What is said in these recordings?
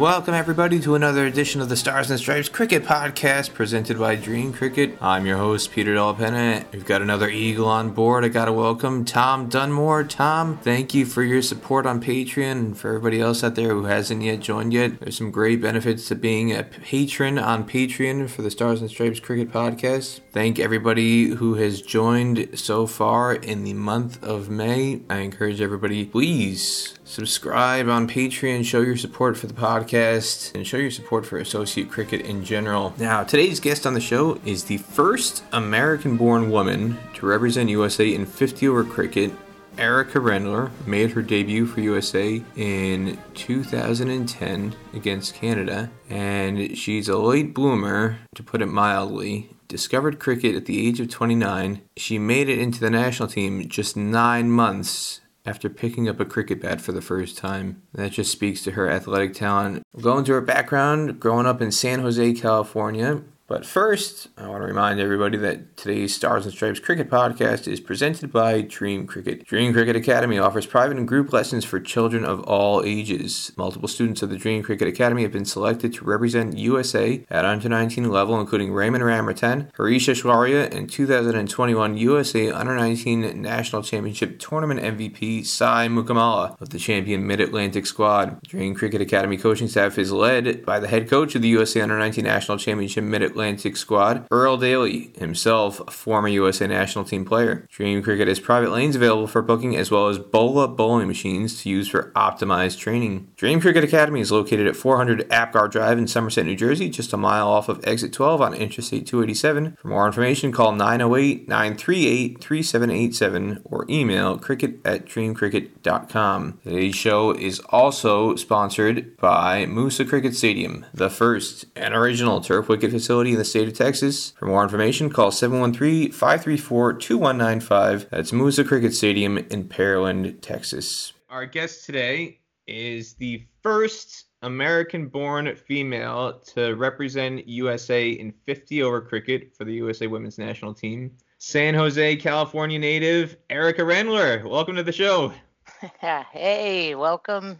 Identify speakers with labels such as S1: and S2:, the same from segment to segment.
S1: welcome everybody to another edition of the Stars and Stripes Cricket Podcast presented by Dream Cricket. I'm your host, Peter Della Penna. We've got another Eagle on board. I gotta welcome Tom Dunmore. Tom, thank you for your support on Patreon and for everybody else out there who hasn't yet joined yet. There's some great benefits to being a patron on Patreon for the Stars and Stripes Cricket Podcast. Thank everybody who has joined so far in the month of May. I encourage everybody, please subscribe on Patreon, show your support for the podcast, and show your support for associate cricket in general. Now, today's guest on the show is the first American born woman to represent USA in 50 over cricket. Erica Rendler made her debut for USA in 2010 against Canada, and she's a late bloomer, to put it mildly. Discovered cricket at the age of 29. She made it into the national team just nine months after picking up a cricket bat for the first time. That just speaks to her athletic talent. Going to her background growing up in San Jose, California. But first, I want to remind everybody that today's Stars and Stripes Cricket Podcast is presented by Dream Cricket. Dream Cricket Academy offers private and group lessons for children of all ages. Multiple students of the Dream Cricket Academy have been selected to represent USA at under 19 level, including Raymond Ramerton, Harisha Shwarya, and 2021 USA Under 19 National Championship Tournament MVP Sai Mukamala of the champion Mid Atlantic squad. Dream Cricket Academy coaching staff is led by the head coach of the USA Under 19 National Championship Mid Atlantic Atlantic squad, Earl Daly, himself a former USA national team player. Dream Cricket has private lanes available for booking as well as Bola bowling machines to use for optimized training. Dream Cricket Academy is located at 400 Apgar Drive in Somerset, New Jersey, just a mile off of exit 12 on Interstate 287. For more information, call 908 938 3787 or email cricket at dreamcricket.com. Today's show is also sponsored by Moosa Cricket Stadium, the first and original turf wicket facility in the state of Texas. For more information, call 713 534 2195. That's Moosa Cricket Stadium in Pearland, Texas. Our guest today is the first American born female to represent USA in 50 over cricket for the USA women's national team. San Jose, California native, Erica Rendler. Welcome to the show.
S2: hey, welcome.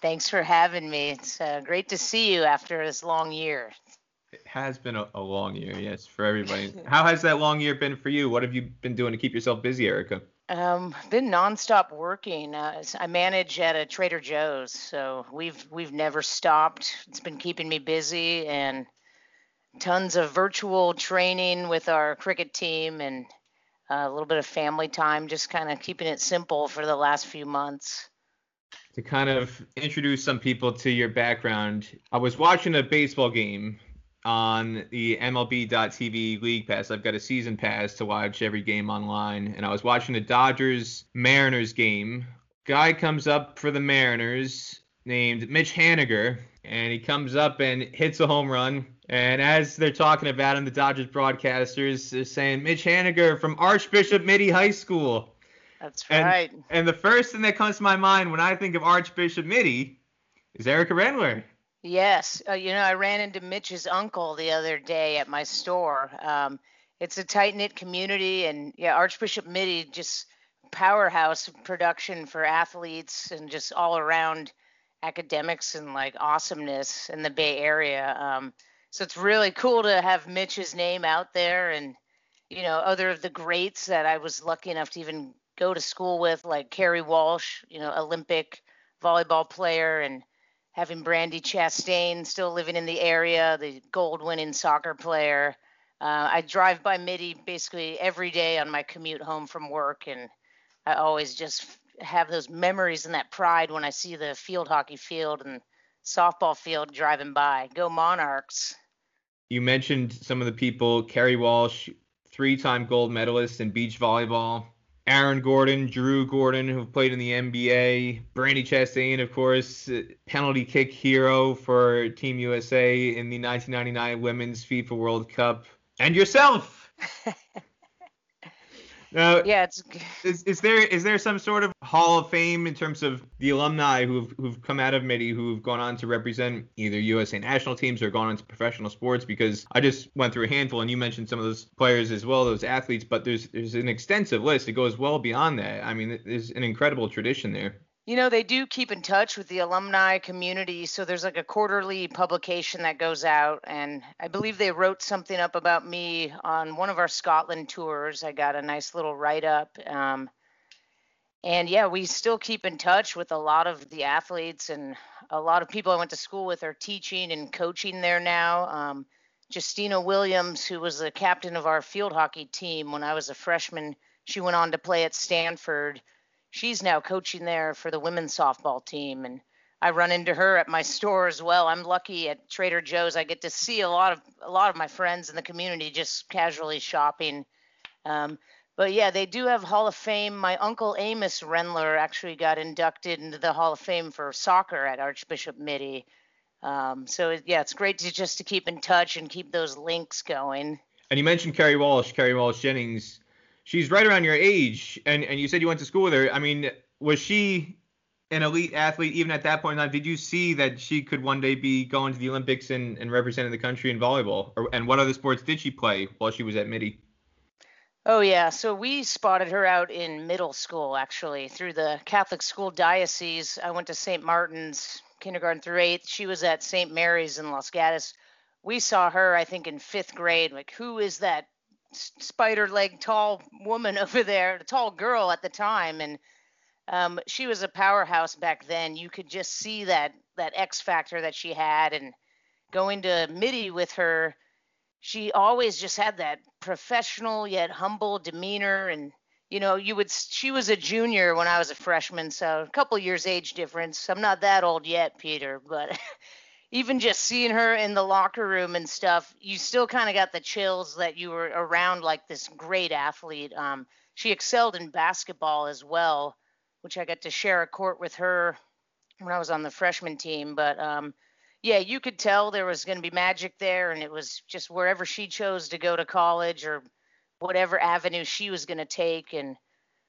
S2: Thanks for having me. It's uh, great to see you after this long year.
S1: It has been a, a long year, yes, for everybody. How has that long year been for you? What have you been doing to keep yourself busy, Erica?
S2: Um, been nonstop working. Uh, I manage at a Trader Joe's, so we've we've never stopped. It's been keeping me busy and tons of virtual training with our cricket team and uh, a little bit of family time. Just kind of keeping it simple for the last few months.
S1: To kind of introduce some people to your background, I was watching a baseball game on the MLB.TV League Pass. I've got a season pass to watch every game online, and I was watching the Dodgers Mariners game. Guy comes up for the Mariners named Mitch Haniger, and he comes up and hits a home run. And as they're talking about him, the Dodgers broadcasters are saying Mitch Haniger from Archbishop Mitty High School.
S2: That's right.
S1: And, and the first thing that comes to my mind when I think of Archbishop Mitty is Erica Rendler.
S2: Yes, uh, you know, I ran into Mitch's uncle the other day at my store. Um, it's a tight knit community, and yeah, Archbishop Mitty just powerhouse production for athletes and just all around academics and like awesomeness in the Bay Area. Um, so it's really cool to have Mitch's name out there, and you know, other of the greats that I was lucky enough to even go to school with, like Kerry Walsh, you know, Olympic volleyball player, and having Brandi Chastain still living in the area, the gold winning soccer player. Uh, I drive by Mitty basically every day on my commute home from work, and I always just have those memories and that pride when I see the field hockey field and softball field driving by. Go Monarchs!
S1: You mentioned some of the people: Kerry Walsh, three-time gold medalist in beach volleyball. Aaron Gordon, Drew Gordon, who played in the NBA, Brandi Chastain, of course, uh, penalty kick hero for Team USA in the 1999 Women's FIFA World Cup, and yourself. Now,
S2: yeah, it's
S1: is, is there is there some sort of Hall of Fame in terms of the alumni who've who've come out of Mitty who've gone on to represent either USA national teams or gone into professional sports? Because I just went through a handful, and you mentioned some of those players as well, those athletes, but there's there's an extensive list. It goes well beyond that. I mean, there's an incredible tradition there.
S2: You know, they do keep in touch with the alumni community. So there's like a quarterly publication that goes out. And I believe they wrote something up about me on one of our Scotland tours. I got a nice little write up. Um, and yeah, we still keep in touch with a lot of the athletes and a lot of people I went to school with are teaching and coaching there now. Um, Justina Williams, who was the captain of our field hockey team when I was a freshman, she went on to play at Stanford she's now coaching there for the women's softball team and I run into her at my store as well. I'm lucky at Trader Joe's. I get to see a lot of a lot of my friends in the community just casually shopping. Um, but yeah, they do have Hall of Fame. My uncle Amos Rendler actually got inducted into the Hall of Fame for soccer at Archbishop Mitty. Um, so yeah, it's great to just to keep in touch and keep those links going.
S1: And you mentioned Kerry Walsh, Kerry Walsh Jennings she's right around your age, and and you said you went to school with her. I mean, was she an elite athlete even at that point in time? Did you see that she could one day be going to the Olympics and, and representing the country in volleyball? Or, and what other sports did she play while she was at Mitty?
S2: Oh yeah, so we spotted her out in middle school actually through the Catholic school diocese. I went to St. Martin's kindergarten through eighth. She was at St. Mary's in Los Gatos. We saw her, I think, in fifth grade. Like, who is that spider leg tall woman over there, a tall girl at the time, and um, she was a powerhouse back then. You could just see that that X factor that she had, and going to Mitty with her, she always just had that professional yet humble demeanor, and you know, you would. She was a junior when I was a freshman, so a couple years age difference. I'm not that old yet, Peter, but. even just seeing her in the locker room and stuff, you still kind of got the chills that you were around like this great athlete. Um, she excelled in basketball as well, which I got to share a court with her when I was on the freshman team. But um, yeah, you could tell there was going to be magic there, and it was just wherever she chose to go to college or whatever avenue she was going to take. And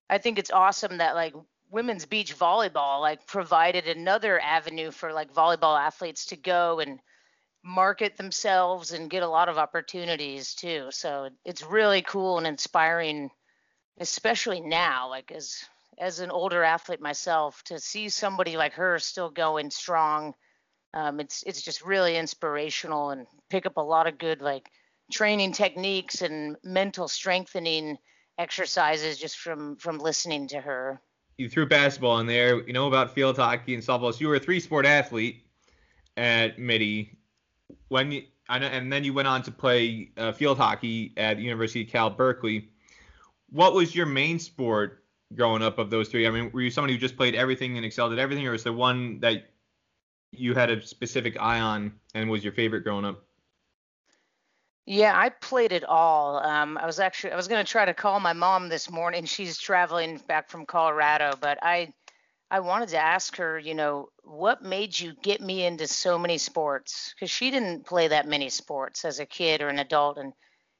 S2: I think it's awesome that like women's beach volleyball like provided another avenue for like volleyball athletes to go and market themselves and get a lot of opportunities too. So it's really cool and inspiring, especially now, like as as an older athlete myself, to see somebody like her still going strong. Um, it's it's just really inspirational and pick up a lot of good like training techniques and mental strengthening exercises just from from listening to her
S1: you threw basketball in there. You know about field hockey and softball. So you were a three-sport athlete at Mitty. When you, and then you went on to play uh, field hockey at the University of Cal Berkeley. What was your main sport growing up of those three? I mean, were you somebody who just played everything and excelled at everything, or was there one that you had a specific eye on and was your favorite growing up?
S2: Yeah, I played it all. Um, I was actually I was gonna try to call my mom this morning. She's traveling back from Colorado, but I I wanted to ask her, you know, what made you get me into so many sports? Because she didn't play that many sports as a kid or an adult, and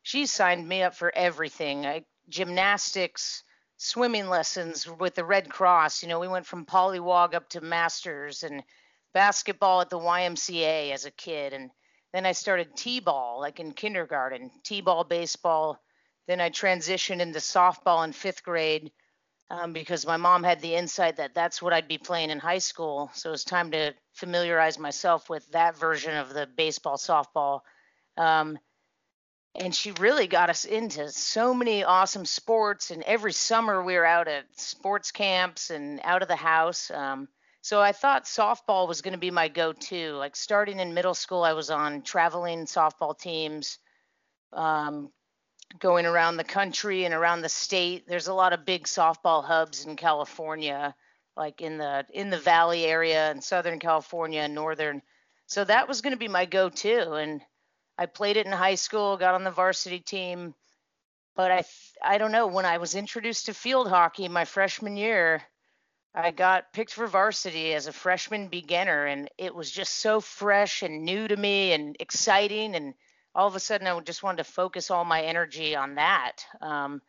S2: she signed me up for everything. I, gymnastics, swimming lessons with the Red Cross. You know, we went from polywog up to masters, and basketball at the YMCA as a kid, and then I started T-ball like in kindergarten, T-ball, baseball. Then I transitioned into softball in fifth grade um, because my mom had the insight that that's what I'd be playing in high school. So it was time to familiarize myself with that version of the baseball, softball. Um, and she really got us into so many awesome sports. And every summer we were out at sports camps and out of the house. Um, so I thought softball was going to be my go-to. Like starting in middle school, I was on traveling softball teams, um, going around the country and around the state. There's a lot of big softball hubs in California, like in the in the Valley area in Southern California and Northern. So that was going to be my go-to, and I played it in high school, got on the varsity team. But I I don't know when I was introduced to field hockey my freshman year I got picked for varsity as a freshman beginner, and it was just so fresh and new to me and exciting. And all of a sudden, I just wanted to focus all my energy on that. Um,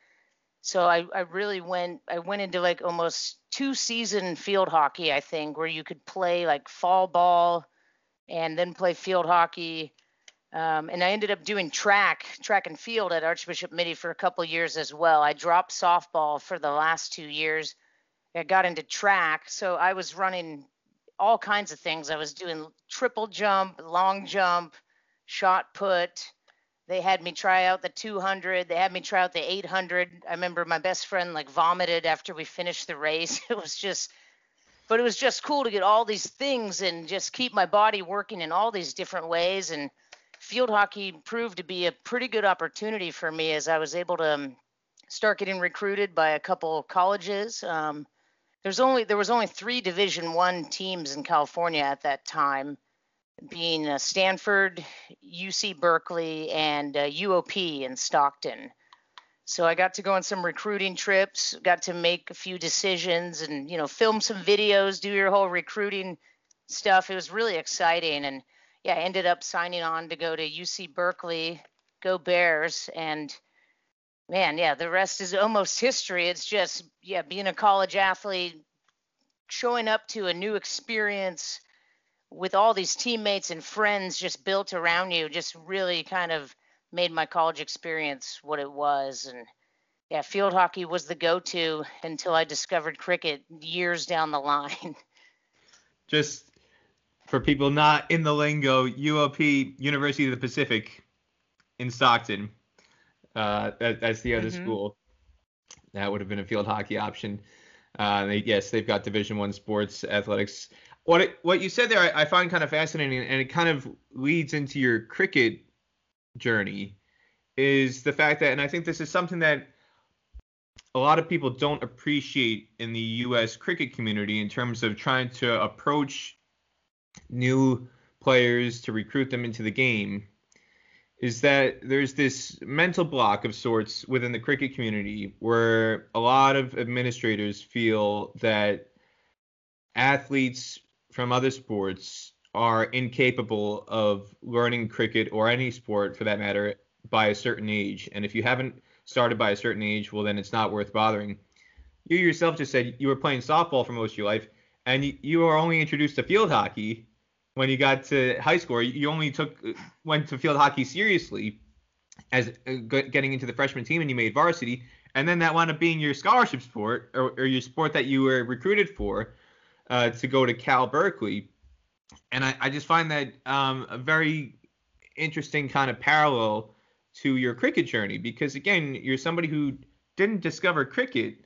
S2: so I, I really went. I went into like almost two season field hockey, I think, where you could play like fall ball and then play field hockey. Um, and I ended up doing track, track and field at Archbishop Mitty for a couple years as well. I dropped softball for the last two years I got into track. So I was running all kinds of things. I was doing triple jump, long jump, shot put. They had me try out the 200. They had me try out the 800. I remember my best friend like vomited after we finished the race. It was just, but it was just cool to get all these things and just keep my body working in all these different ways. And field hockey proved to be a pretty good opportunity for me as I was able to um, start getting recruited by a couple colleges. Um, there's only there was only three Division One teams in California at that time, being uh, Stanford, UC Berkeley, and uh, UOP in Stockton. So I got to go on some recruiting trips, got to make a few decisions, and you know film some videos, do your whole recruiting stuff. It was really exciting, and yeah, I ended up signing on to go to UC Berkeley, go Bears, and man, yeah, the rest is almost history. It's just, yeah, being a college athlete, showing up to a new experience with all these teammates and friends just built around you, just really kind of made my college experience what it was. And yeah, field hockey was the go to until I discovered cricket years down the line.
S1: Just for people not in the lingo, UOP, University of the Pacific in Stockton. Uh, that, that's the other mm-hmm. school. That would have been a field hockey option. Uh, they, yes, they've got Division One sports athletics. What it, what you said there, I, I, find kind of fascinating, and it kind of leads into your cricket journey, is the fact that, and I think this is something that a lot of people don't appreciate in the U.S. cricket community in terms of trying to approach new players to recruit them into the game is that there's this mental block of sorts within the cricket community where a lot of administrators feel that athletes from other sports are incapable of learning cricket or any sport for that matter by a certain age. And if you haven't started by a certain age, well, then it's not worth bothering. You yourself just said you were playing softball for most of your life, and you, were only introduced to field hockey when you got to high school. You only took went to field hockey seriously as uh, getting into the freshman team, and you made varsity, and then that wound up being your scholarship sport or, or your sport that you were recruited for uh, to go to Cal Berkeley. And I, I just find that um, a very interesting kind of parallel to your cricket journey because again, you're somebody who didn't discover cricket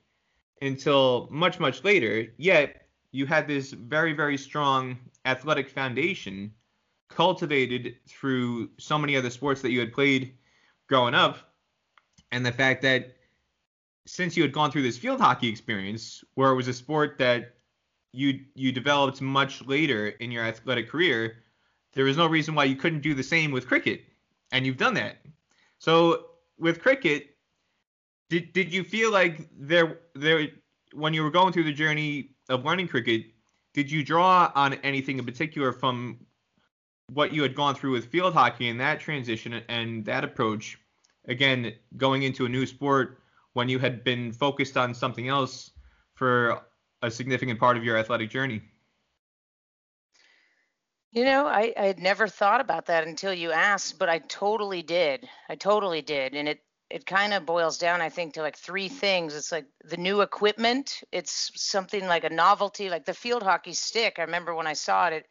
S1: until much much later, yet you had this very very strong athletic foundation cultivated through so many other sports that you had played growing up. And the fact that since you had gone through this field hockey experience where it was a sport that you you developed much later in your athletic career there was no reason why you couldn't do the same with cricket. And you've done that. So with cricket did did you feel like there there when you were going through the journey of learning cricket did you draw on anything in particular from what you had gone through with field hockey and that transition and that approach? Again going into a new sport when you had been focused on something else for a significant part of your athletic journey?
S2: You know I, I had never thought about that until you asked but i totally did. I totally did. And it it kind of boils down i think to like three things. It's like the new equipment. It's something like a novelty like the field hockey stick. I remember when i saw it it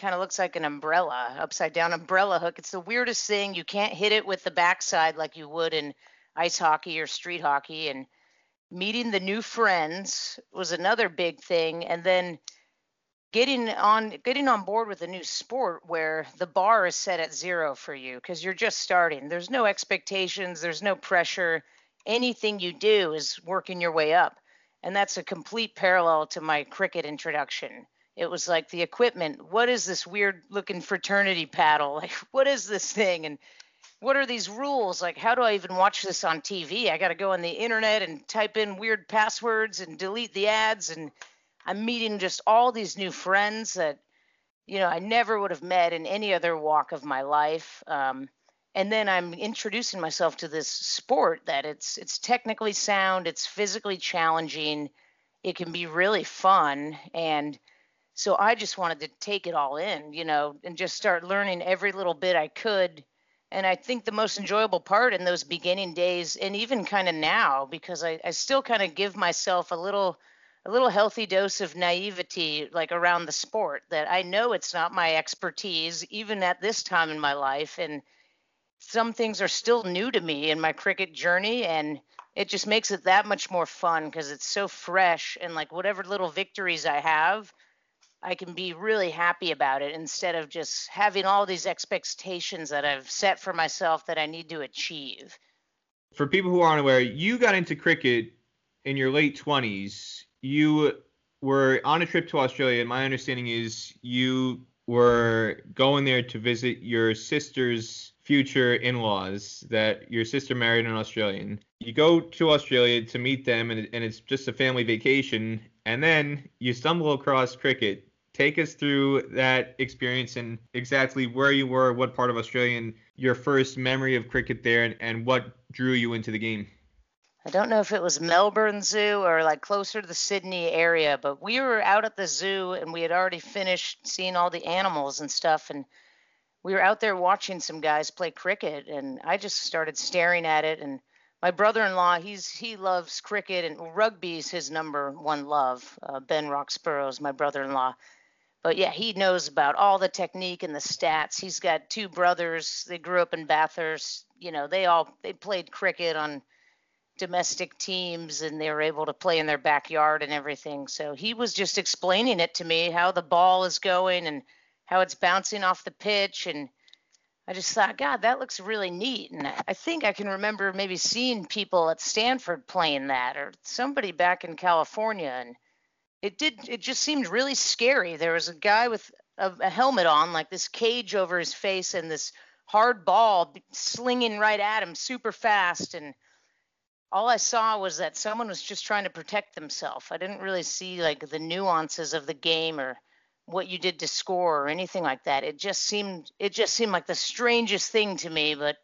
S2: kind of looks like an umbrella upside down umbrella hook. It's the weirdest thing. You can't hit it with the backside like you would in ice hockey or street hockey and meeting the new friends was another big thing. And then getting on getting on board with a new sport where the bar is set at zero for you because you're just starting. There's no expectations there's no pressure. Anything you do is working your way up. And that's a complete parallel to my cricket introduction. It was like the equipment what is this weird looking fraternity paddle? Like what is this thing? And what are these rules? Like how do i even watch this on tv i got to go on the internet and type in weird passwords and delete the ads and I'm meeting just all these new friends that, you know, I never would have met in any other walk of my life. Um, and then I'm introducing myself to this sport that it's it's technically sound, it's physically challenging, it can be really fun, and so I just wanted to take it all in, you know, and just start learning every little bit I could. And I think the most enjoyable part in those beginning days, and even kind of now, because I, I still kind of give myself a little a little healthy dose of naivety like around the sport that I know it's not my expertise even at this time in my life and some things are still new to me in my cricket journey and it just makes it that much more fun because it's so fresh and like whatever little victories I have I can be really happy about it instead of just having all these expectations that I've set for myself that I need to achieve.
S1: For people who aren't aware, you got into cricket in your late 20s. You were on a trip to Australia, my understanding is you were going there to visit your sister's future in-laws that your sister married an Australian. You go to Australia to meet them and, and it's just a family vacation and then you stumble across cricket. Take us through that experience and exactly where you were, what part of Australia, and your first memory of cricket there, and, and what drew you into the game.
S2: I don't know if it was Melbourne Zoo or like closer to the Sydney area, but we were out at the zoo and we had already finished seeing all the animals and stuff. And we were out there watching some guys play cricket. And I just started staring at it. And my brother-in-law, he's he loves cricket and rugby's his number one love. Uh, ben Roxburgh's my brother-in-law. But yeah, he knows about all the technique and the stats. He's got two brothers. They grew up in Bathurst. You know, they all they played cricket on domestic teams and they were able to play in their backyard and everything. So he was just explaining it to me how the ball is going and how it's bouncing off the pitch and I just thought, God, that looks really neat. And I think I can remember maybe seeing people at Stanford playing that or somebody back in California. And it did, it just seemed really scary. There was a guy with a, a helmet on, like this cage over his face, and this hard ball slinging right at him super fast. And all I saw was that someone was just trying to protect themselves. I didn't really see like the nuances of the game or what you did to score or anything like that. It just seemed it just seemed like the strangest thing to me, but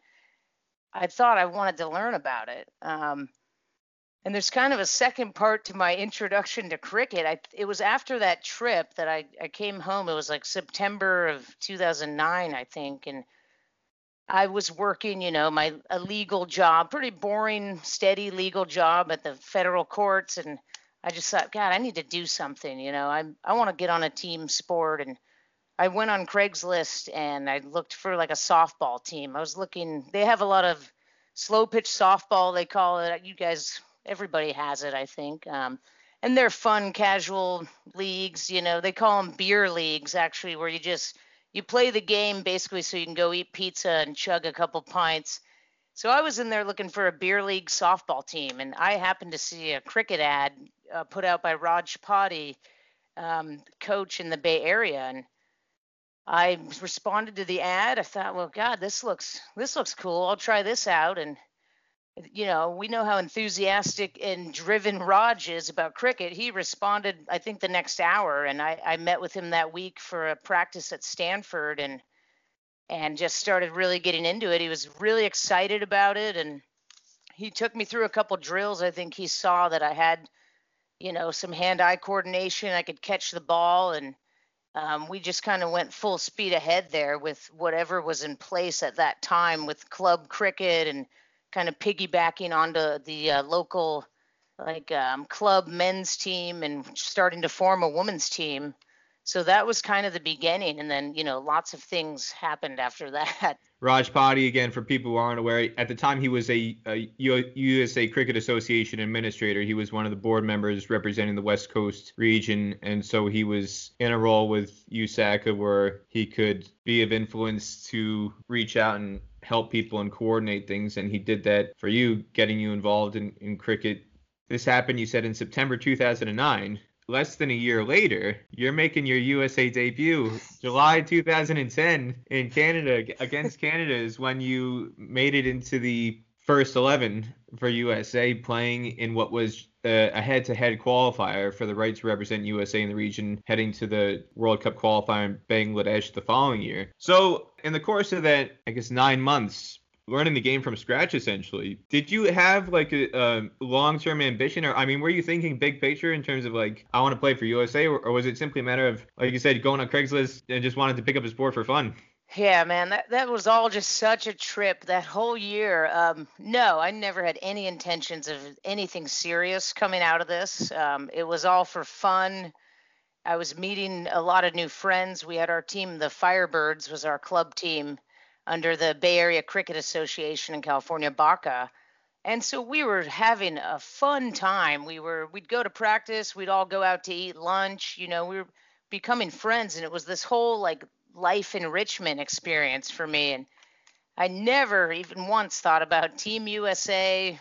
S2: I thought I wanted to learn about it. Um, and there's kind of a second part to my introduction to cricket. I, it was after that trip that I, I came home. It was like September of 2009, I think, and I was working, you know, my a legal job, pretty boring, steady legal job at the federal courts, and I just thought, God, I need to do something, you know. I I want to get on a team sport, and I went on Craigslist and I looked for like a softball team. I was looking; they have a lot of slow pitch softball, they call it. You guys, everybody has it, I think. Um, and they're fun, casual leagues. You know, they call them beer leagues, actually, where you just you play the game basically so you can go eat pizza and chug a couple pints. So I was in there looking for a beer league softball team, and I happened to see a cricket ad uh, put out by Raj Pati, um, coach in the Bay Area, and I responded to the ad. I thought, well, God, this looks this looks cool. I'll try this out, and you know, we know how enthusiastic and driven Raj is about cricket. He responded, I think, the next hour, and I, I met with him that week for a practice at Stanford, and and just started really getting into it. He was really excited about it, and he took me through a couple drills. I think he saw that I had, you know, some hand-eye coordination. I could catch the ball, and um, we just kind of went full speed ahead there with whatever was in place at that time with club cricket and kind of piggybacking onto the uh, local like um, club men's team and starting to form a women's team. So that was kind of the beginning, and then you know lots of things happened after that.
S1: Raj Pati, again, for people who aren't aware, at the time he was a, a USA Cricket Association administrator. He was one of the board members representing the West Coast region, and so he was in a role with USACA where he could be of influence to reach out and help people and coordinate things. And he did that for you, getting you involved in, in cricket. This happened, you said, in September 2009. Less than a year later, you're making your USA debut. July 2010 in Canada against Canada is when you made it into the first 11 for USA, playing in what was a head-to-head qualifier for the right to represent USA in the region, heading to the World Cup qualifier in Bangladesh the following year. So, in the course of that, I guess nine months, learning the game from scratch essentially. Did you have like a, a long-term ambition, or I mean, were you thinking big picture in terms of like I want to play for USA, or, or was it simply a matter of like you said, going on Craigslist and just wanted to pick up a sport for fun?
S2: Yeah, man, that, that was all just such a trip that whole year. Um, no, I never had any intentions of anything serious coming out of this. Um, it was all for fun. I was meeting a lot of new friends. We had our team, the Firebirds was our club team under the Bay Area Cricket Association in California, BACA. And so we were having a fun time. We were we'd go to practice, we'd all go out to eat lunch, you know, we were becoming friends and it was this whole like life enrichment experience for me. And I never even once thought about Team USA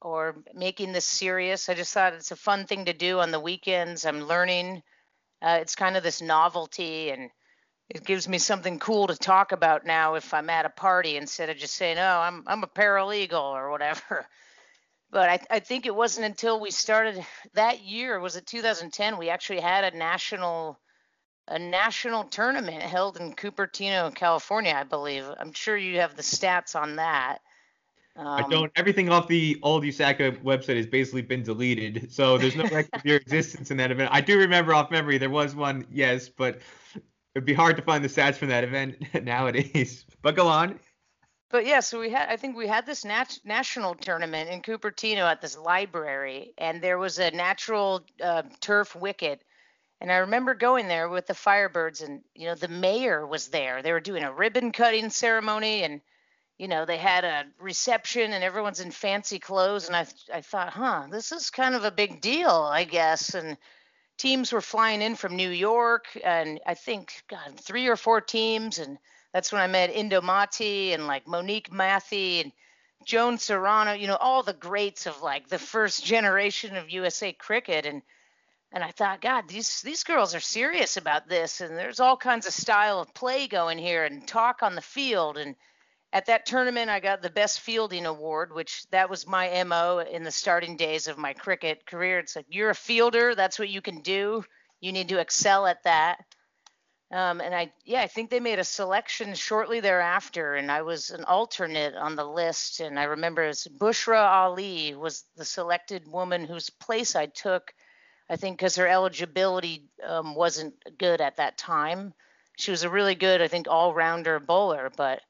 S2: or making this serious. I just thought it's a fun thing to do on the weekends. I'm learning. Uh, it's kind of this novelty and it gives me something cool to talk about now if I'm at a party instead of just saying, "Oh, I'm I'm a paralegal" or whatever. But I, I think it wasn't until we started that year was it 2010 we actually had a national a national tournament held in Cupertino, California, I believe. I'm sure you have the stats on that.
S1: Um, I don't. Everything off the old USACA website has basically been deleted, so there's no record of your existence in that event. I do remember off memory there was one, yes, but it'd be hard to find the stats from that event nowadays. But go on.
S2: But yeah, so we had I think we had this nat- national tournament in Cupertino at this library, and there was a natural uh, turf wicket and I remember going there with the Firebirds, and you know the mayor was there. They were doing a ribbon cutting ceremony, and you know they had a reception, and everyone's in fancy clothes. And I I thought, huh, this is kind of a big deal, I guess. And teams were flying in from New York, and I think God, three or four teams, and that's when I met Indomati and like Monique Mathy and Joan Serrano. You know all the greats of like the first generation of USA cricket, and and I thought, God, these these girls are serious about this, and there's all kinds of style of play going here and talk on the field. And at that tournament, I got the best fielding award, which that was my mo in the starting days of my cricket career. It's like you're a fielder, that's what you can do. You need to excel at that. Um, and I, yeah, I think they made a selection shortly thereafter, and I was an alternate on the list. And I remember it was Bushra Ali was the selected woman whose place I took I think because her eligibility um, wasn't good at that time. She was a really good, I think, all rounder bowler. But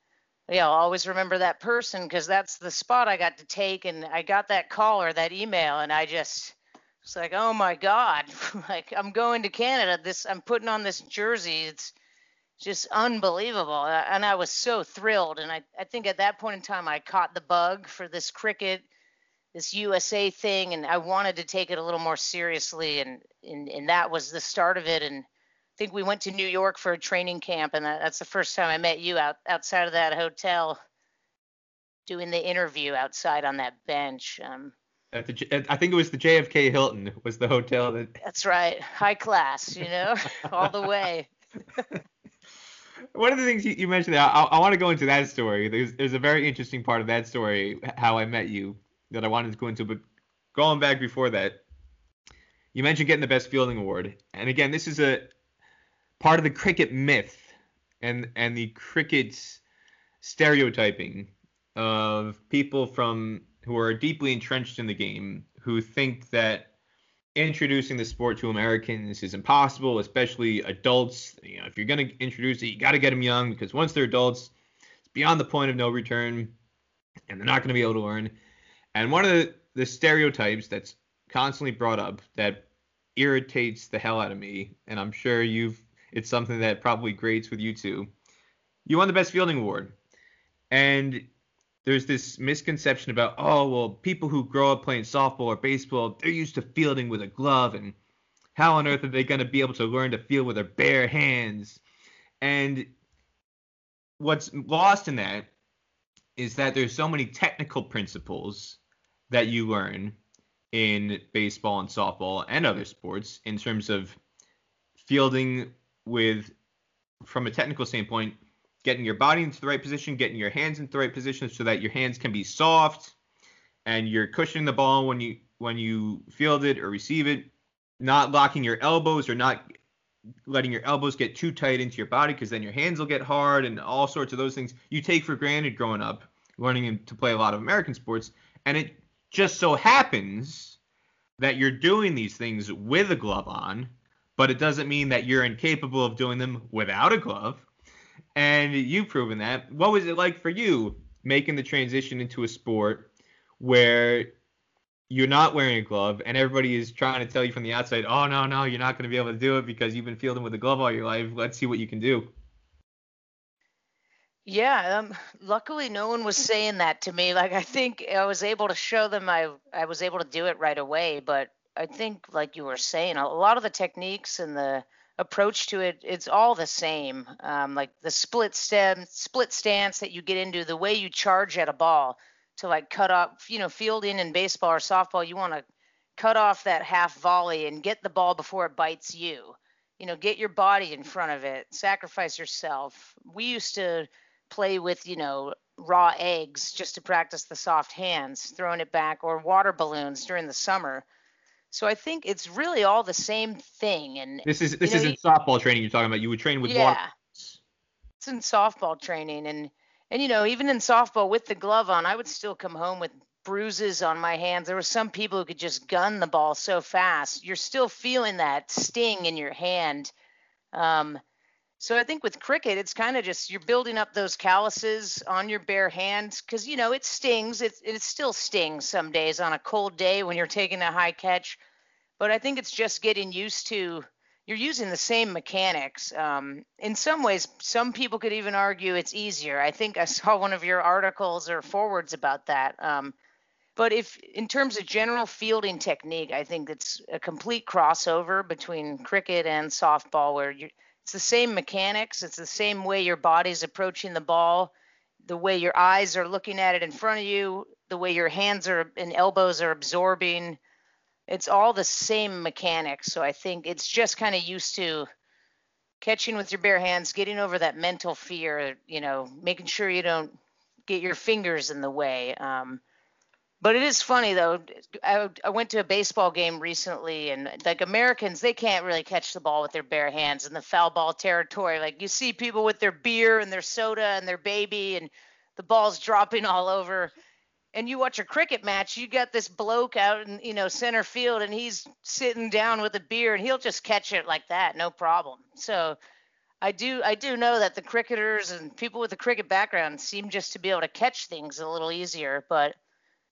S2: yeah, I'll always remember that person because that's the spot I got to take. And I got that call or that email, and I just was like, oh my God, like I'm going to Canada. This I'm putting on this jersey. It's just unbelievable. And I was so thrilled. And I, I think at that point in time, I caught the bug for this cricket this USA thing, and I wanted to take it a little more seriously, and and, and that was the start of it. And I think we went to New York for a training camp, and that, that's the first time I met you out outside of that hotel, doing the interview outside on that bench. Um,
S1: at the, I think it was the JFK Hilton was the hotel that.
S2: That's right, high class, you know, all the way.
S1: One of the things you, you mentioned, I, I want to go into that story. There's, there's a very interesting part of that story, how I met you that I wanted to go into, but going back before that, you mentioned getting the best fielding award, and again, this is a part of the cricket myth and and the cricket's stereotyping of people from who are deeply entrenched in the game who think that introducing the sport to Americans is impossible, especially adults. You know, if you're going to introduce it, you got to get them young because once they're adults, it's beyond the point of no return, and they're not going to be able to learn. And one of the, the stereotypes that's constantly brought up that irritates the hell out of me, and I'm sure you've it's something that probably grates with you too. You won the best fielding award. And there's this misconception about, oh, well, people who grow up playing softball or baseball, they're used to fielding with a glove, and how on earth are they going to be able to learn to field with their bare hands? And what's lost in that is that there's so many technical principles that you learn in baseball and softball and other sports in terms of fielding with from a technical standpoint getting your body into the right position getting your hands into the right position so that your hands can be soft and you're cushioning the ball when you when you field it or receive it not locking your elbows or not letting your elbows get too tight into your body because then your hands will get hard and all sorts of those things you take for granted growing up learning to play a lot of American sports and it just so happens that you're doing these things with a glove on, but it doesn't mean that you're incapable of doing them without a glove. and you've proven that. What was it like for you making the transition into a sport where you're not wearing a glove and everybody is trying to tell you from the outside, oh no, no, you're not going to be able to do it because you've been fielding with a glove all your life. Let's see what you can do.
S2: Yeah, um, luckily no one was saying that to me. Like I think I was able to show them I I was able to do it right away, but I think like you were saying, a lot of the techniques and the approach to it, it's all the same. Um, like the split stem, split stance that you get into, the way you charge at a ball to like cut off, you know, fielding in baseball or softball, you want to cut off that half volley and get the ball before it bites you. You know, get your body in front of it, sacrifice yourself. We used to play with, you know, raw eggs just to practice the soft hands, throwing it back, or water balloons during the summer. So I think it's really all the same thing. And
S1: this is this
S2: you know,
S1: isn't softball training you're talking about. You would train with
S2: yeah,
S1: water.
S2: It's in softball training, and and you know even in softball with the glove on, I would still come home with bruises on my hands. There were some people who could just gun the ball so fast. You're still feeling that sting in your hand. Um, so I think with cricket, it's kind of just you're building up those calluses on your bare hands because you know it stings. It it still stings some days on a cold day when you're taking a high catch. But I think it's just getting used to. You're using the same mechanics. Um, in some ways, some people could even argue it's easier. I think I saw one of your articles or forwards about that. Um, but if in terms of general fielding technique, I think it's a complete crossover between cricket and softball, where you it's the same mechanics. It's the same way your body's approaching the ball, the way your eyes are looking at it in front of you, the way your hands are and elbows are absorbing. It's all the same mechanics. So I think it's just kind of used to catching with your bare hands, getting over that mental fear, you know, making sure you don't get your fingers in the way. Um, but it is funny though. I, I went to a baseball game recently, and like Americans, they can't really catch the ball with their bare hands in the foul ball territory. Like you see people with their beer and their soda and their baby, and the ball's dropping all over. And you watch a cricket match, you got this bloke out in you know center field, and he's sitting down with a beer, and he'll just catch it like that, no problem. So. I do I do know that the cricketers and people with a cricket background seem just to be able to catch things a little easier, but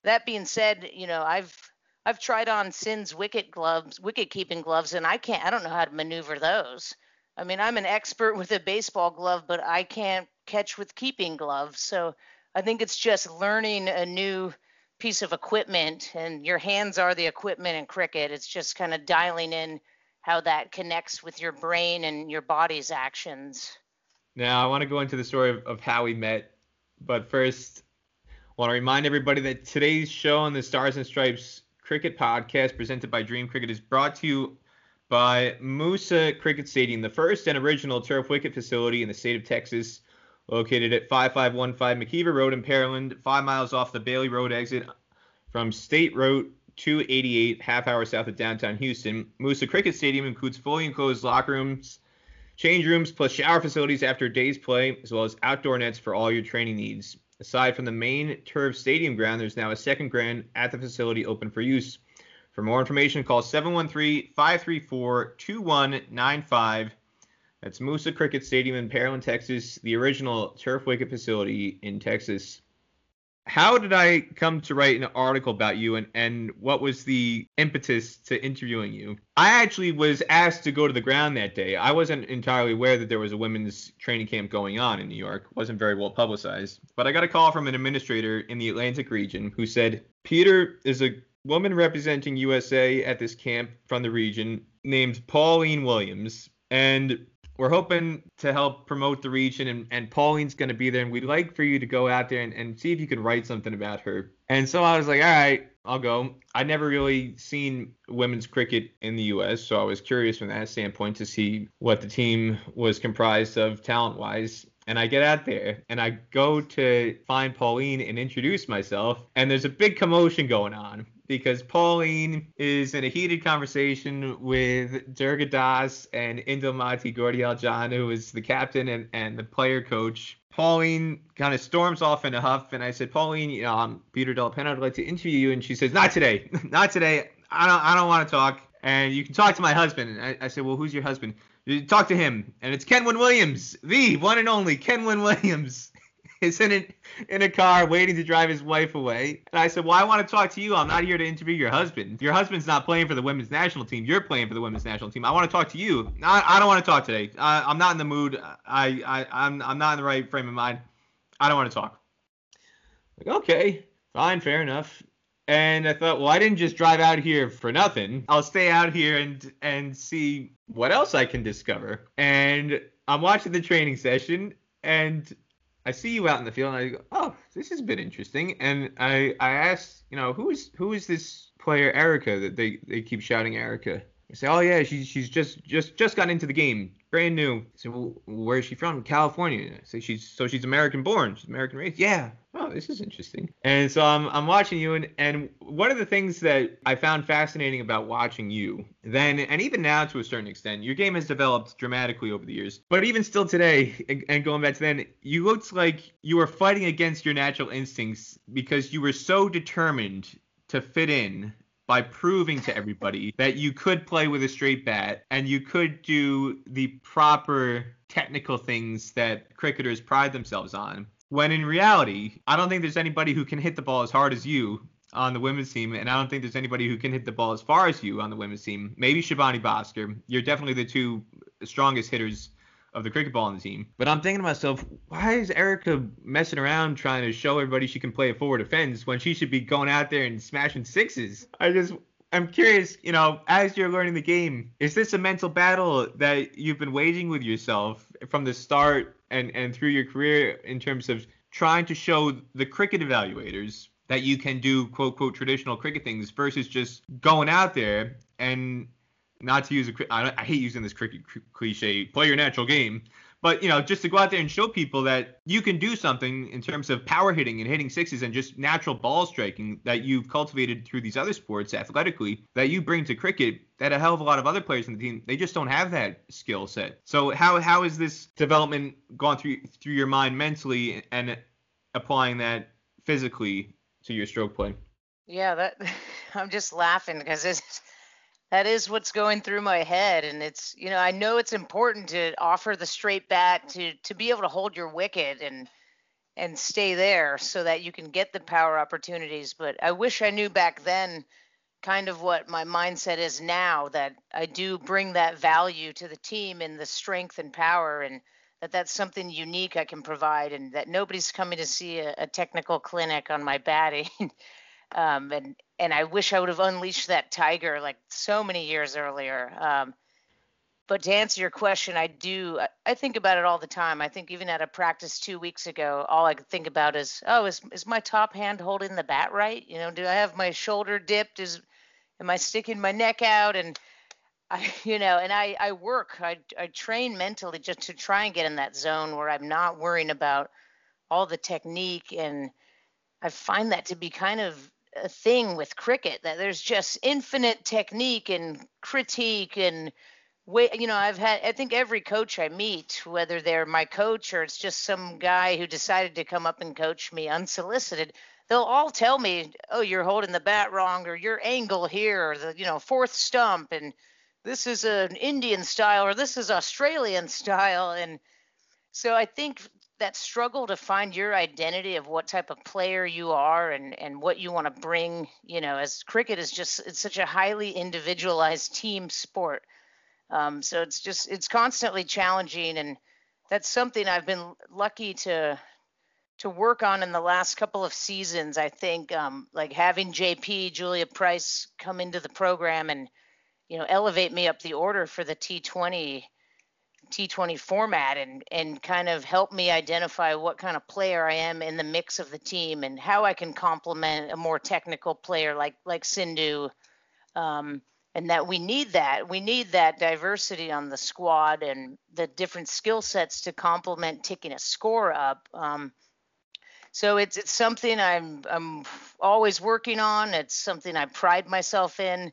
S2: that being said, you know, I've I've tried on Sin's wicket gloves, wicket keeping gloves, and I can't. I don't know how to maneuver those. I mean, I'm an expert with a baseball glove, but I can't catch with keeping gloves. So I think it's just learning a new piece of equipment, and your hands are the equipment in cricket. It's just kind of dialing in how that connects with your brain and your body's actions.
S1: Now, I want to go into the story of, of how we met, but first, want to remind everybody that today's show on the Stars and Stripes Cricket Podcast, presented by Dream Cricket, is brought to you by Moosa Cricket Stadium, the first and original turf wicket facility in the state of Texas, located at 5515 McKeever Road in Pearland, five miles off the Bailey Road exit from State Road 288, half hour south of downtown Houston. Moosa Cricket Stadium includes fully enclosed locker rooms, change rooms, plus shower facilities after a day's play, as well as outdoor nets for all your training needs. Aside from the main turf stadium ground, there's now a second ground at the facility open for use. For more information, call 713-534-2195. That's Moosa Cricket Stadium in Pearland, Texas, the original turf wicket facility in Texas how did I come to write an article about you and, and what was the impetus to interviewing you? I actually was asked to go to the ground that day. I wasn't entirely aware that there was a women's training camp going on in New York. It wasn't very well publicized. But I got a call from an administrator in the Atlantic region who said, Peter is a woman representing USA at this camp from the region named Pauline Williams. And we're hoping to help promote the region and, and Pauline's going to be there and we'd like for you to go out there and, and see if you can write something about her. And so I was like, all right, I'll go. I'd never really seen women's cricket in the U.S., so I was curious from that standpoint to see what the team was comprised of talent wise. And I get out there and I go to find Pauline and introduce myself, and there's a big commotion going on because Pauline is in a heated conversation with Durga Das and Indumati Gordial John, who is the captain and, and the player coach. Pauline kind of storms off in a huff, and I said, Pauline, you know, I'm Peter Penna. I'd like to interview you. And she says, Not today. Not today. I don't I don't want to talk. And you can talk to my husband. And I, I said, Well, who's your husband? You talk to him, and it's Kenwyne Williams, the one and only Kenwyne Williams, is in a, in a car waiting to drive his wife away. And I said, Well, I want to talk to you. I'm not here to interview your husband. Your husband's not playing for the women's national team. You're playing for the women's national team. I want to talk to you. I, I don't want to talk today. I, I'm not in the mood. I, I, I'm, I'm not in the right frame of mind. I don't want to talk. Like, okay, fine, fair enough. And I thought, well, I didn't just drive out here for nothing. I'll stay out here and and see what else I can discover. And I'm watching the training session, and I see you out in the field, and I go, oh, this has been interesting. And I I asked, you know, who is who is this player Erica that they they keep shouting Erica? I say, oh yeah, she's she's just just just got into the game, brand new. I say, well, where is she from? California. So she's so she's American born, she's American raised. Yeah. Oh, this is interesting. And so I'm I'm watching you, and and one of the things that I found fascinating about watching you then, and even now to a certain extent, your game has developed dramatically over the years. But even still today, and going back to then, you looked like you were fighting against your natural instincts because you were so determined to fit in by proving to everybody that you could play with a straight bat and you could do the proper technical things that cricketers pride themselves on. When in reality, I don't think there's anybody who can hit the ball as hard as you on the women's team, and I don't think there's anybody who can hit the ball as far as you on the women's team. Maybe Shebani Bhaskar. You're definitely the two strongest hitters of the cricket ball on the team. But I'm thinking to myself, why is Erica messing around trying to show everybody she can play a forward defense when she should be going out there and smashing sixes? I just I'm curious, you know, as you're learning the game, is this a mental battle that you've been waging with yourself from the start and and through your career in terms of trying to show the cricket evaluators that you can do quote quote traditional cricket things versus just going out there and not to use a I, I hate using this cricket cliche play your natural game but you know just to go out there and show people that you can do something in terms of power hitting and hitting sixes and just natural ball striking that you've cultivated through these other sports athletically that you bring to cricket that a hell of a lot of other players in the team they just don't have that skill set. So how how is this development gone through through your mind mentally and applying that physically to your stroke play?
S2: Yeah that i'm just laughing because it's that is what's going through my head and it's you know i know it's important to offer the straight bat to to be able to hold your wicket and and stay there so that you can get the power opportunities but i wish i knew back then kind of what my mindset is now that i do bring that value to the team and the strength and power and that that's something unique i can provide and that nobody's coming to see a, a technical clinic on my batting. Um, and and I wish I would have unleashed that tiger like so many years earlier. Um, but to answer your question, I do. I think about it all the time. I think even at a practice two weeks ago, all I could think about is, oh, is is my top hand holding the bat right? You know, do I have my shoulder dipped? Is am I sticking my neck out? And I, you know, and I I work. I I train mentally just to try and get in that zone where I'm not worrying about all the technique and I find that to be kind of a thing with cricket that there's just infinite technique and critique and way you know i've had i think every coach i meet whether they're my coach or it's just some guy who decided to come up and coach me unsolicited they'll all tell me oh you're holding the bat wrong or your angle here or the you know fourth stump and this is an indian style or this is australian style. And so i think that struggle to find your identity of what type of player you are and and what you want to bring you know as cricket is just it's such a highly individualized team sport. Um, so it's just it's constantly challenging and that's something i've been lucky to to work on in the last couple of seasons i think um, like having jp julia price come into the program and you know elevate me up the order for the t20 T20 format and and kind of help me identify what kind of player I am in the mix of the team and how I can complement a more technical player like like Sindhu. Um, and that we need that we need that diversity on the squad and the different skill sets to complement ticking a score up. Um, so it's it's something I'm I'm always working on. It's something I pride myself in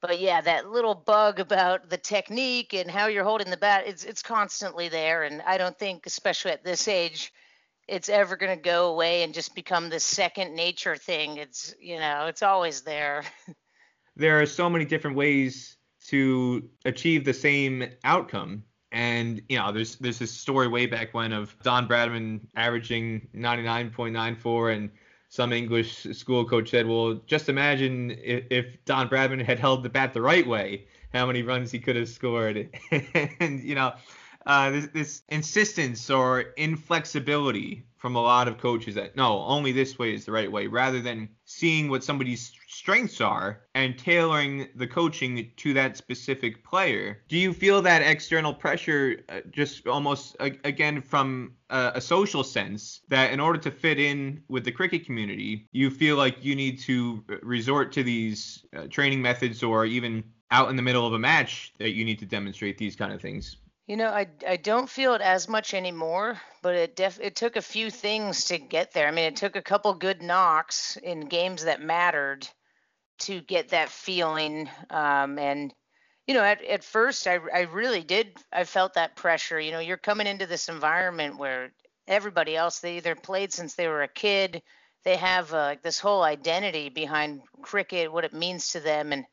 S2: but yeah, that little bug about the technique and how you're holding the bat, it's it's constantly there. And I don't think, especially at this age, it's ever going to go away and just become the second nature thing. It's you know, it's always there.
S1: there are so many different ways to achieve the same outcome. And you know, there's there's this story way back when of Don Bradman averaging 99.94, and some English school coach said, "Well, just imagine if, if Don Bradman had held the bat the right way, how many runs he could have scored." and you know, uh, this, this insistence or inflexibility from a lot of coaches that no, only this way is the right way, rather than seeing what somebody's strengths are and tailoring the coaching to that specific player. Do you feel that external pressure uh, just almost again from a, a, social sense that in order to fit in with the cricket community, you feel like you need to resort to these uh, training methods or even out in the middle of a match that you need to demonstrate these kind of things?
S2: You know, I, I don't feel it as much anymore, but it def it took a few things to get there. I mean, it took a couple good knocks in games that mattered to get that feeling. Um, and you know, at, at first, I I really did. I felt that pressure. You know, you're coming into this environment where everybody else they either played since they were a kid, they have uh, this whole identity behind cricket, what it means to them, and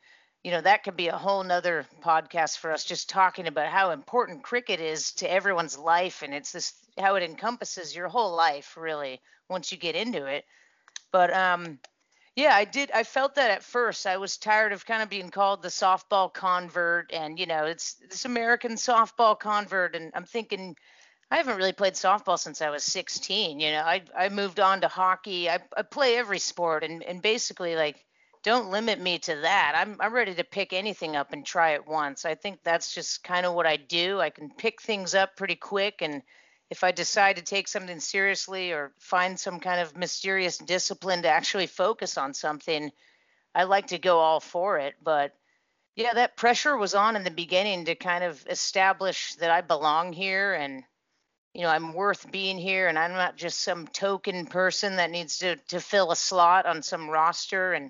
S2: you know that could be a whole nother podcast for us just talking about how important cricket is to everyone's life and it's this how it encompasses your whole life really once you get into it but um yeah i did i felt that at first i was tired of kind of being called the softball convert and you know it's this american softball convert and i'm thinking I haven't really played softball since I was 16. You know, I I moved on to hockey. I, I play every sport, and and basically like don't limit me to that. I'm I'm ready to pick anything up and try it once. I think that's just kind of what I do. I can pick things up pretty quick and if I decide to take something seriously or find some kind of mysterious discipline to actually focus on something, I like to go all for it, but yeah, that pressure was on in the beginning to kind of establish that I belong here and you know, I'm worth being here and I'm not just some token person that needs to to fill a slot on some roster and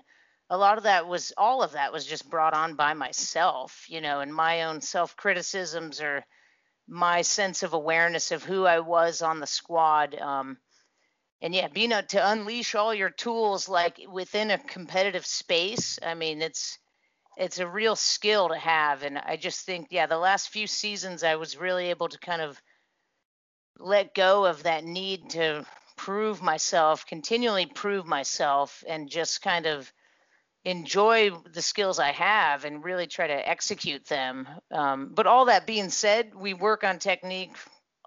S2: a lot of that was all of that was just brought on by myself, you know, and my own self criticisms or my sense of awareness of who I was on the squad. Um, and yeah, being able to unleash all your tools like within a competitive space. I mean, it's it's a real skill to have, and I just think, yeah, the last few seasons I was really able to kind of let go of that need to prove myself, continually prove myself, and just kind of enjoy the skills I have and really try to execute them. Um, but all that being said, we work on technique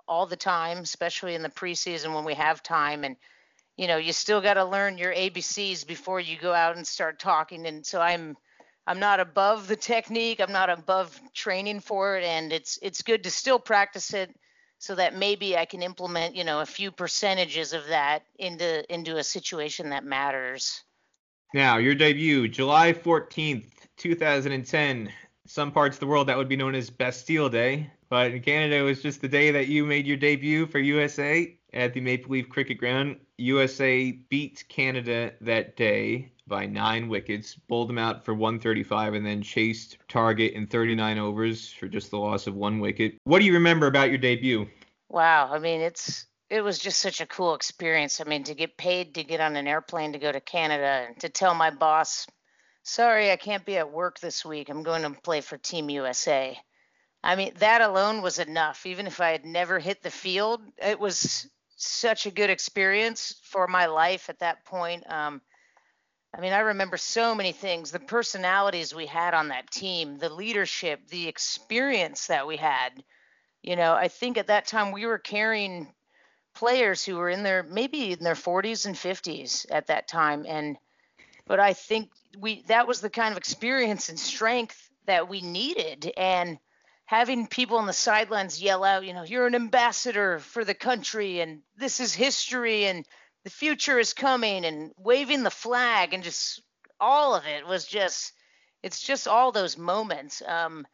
S2: all the time, especially in the preseason when we have time. And you know, you still got to learn your ABCs before you go out and start talking. And so I'm I'm not above the technique. I'm not above training for it, and it's it's good to still practice it so that maybe I can implement, you know, a few percentages of that into into a situation that matters.
S1: Now, your debut, July 14th, 2010. Some parts of the world that would be known as Bastille Day, but in Canada it was just the day that you made your debut for USA at the Maple Leaf Cricket Ground. USA beat Canada that day by nine wickets, bowled them out for 135, and then chased target in 39 overs for just the loss of one wicket. What do you remember about your debut?
S2: Wow, I mean it's it was just such a cool experience. I mean, to get paid to get on an airplane to go to Canada and to tell my boss, sorry, I can't be at work this week. I'm going to play for Team USA. I mean, that alone was enough. Even if I had never hit the field, it was such a good experience for my life at that point. Um, I mean, I remember so many things the personalities we had on that team, the leadership, the experience that we had. You know, I think at that time we were carrying players who were in their maybe in their 40s and 50s at that time and but I think we that was the kind of experience and strength that we needed and having people on the sidelines yell out, you know, you're an ambassador for the country and this is history and the future is coming and waving the flag and just all of it was just it's just all those moments. Um,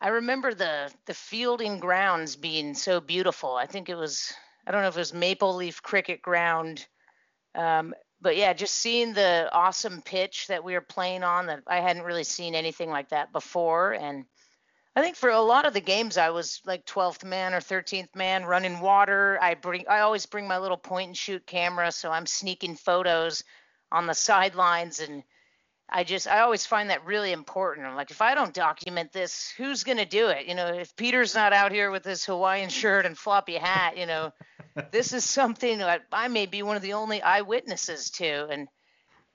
S2: I remember the the fielding grounds being so beautiful. I think it was I don't know if it was Maple Leaf Cricket Ground. Um, but yeah, just seeing the awesome pitch that we were playing on that I hadn't really seen anything like that before. And I think for a lot of the games, I was like 12th man or 13th man running water. I bring, I always bring my little point and shoot camera. So I'm sneaking photos on the sidelines and I just I always find that really important. I'm like, if I don't document this, who's gonna do it? You know, if Peter's not out here with his Hawaiian shirt and floppy hat, you know, this is something that I may be one of the only eyewitnesses to. And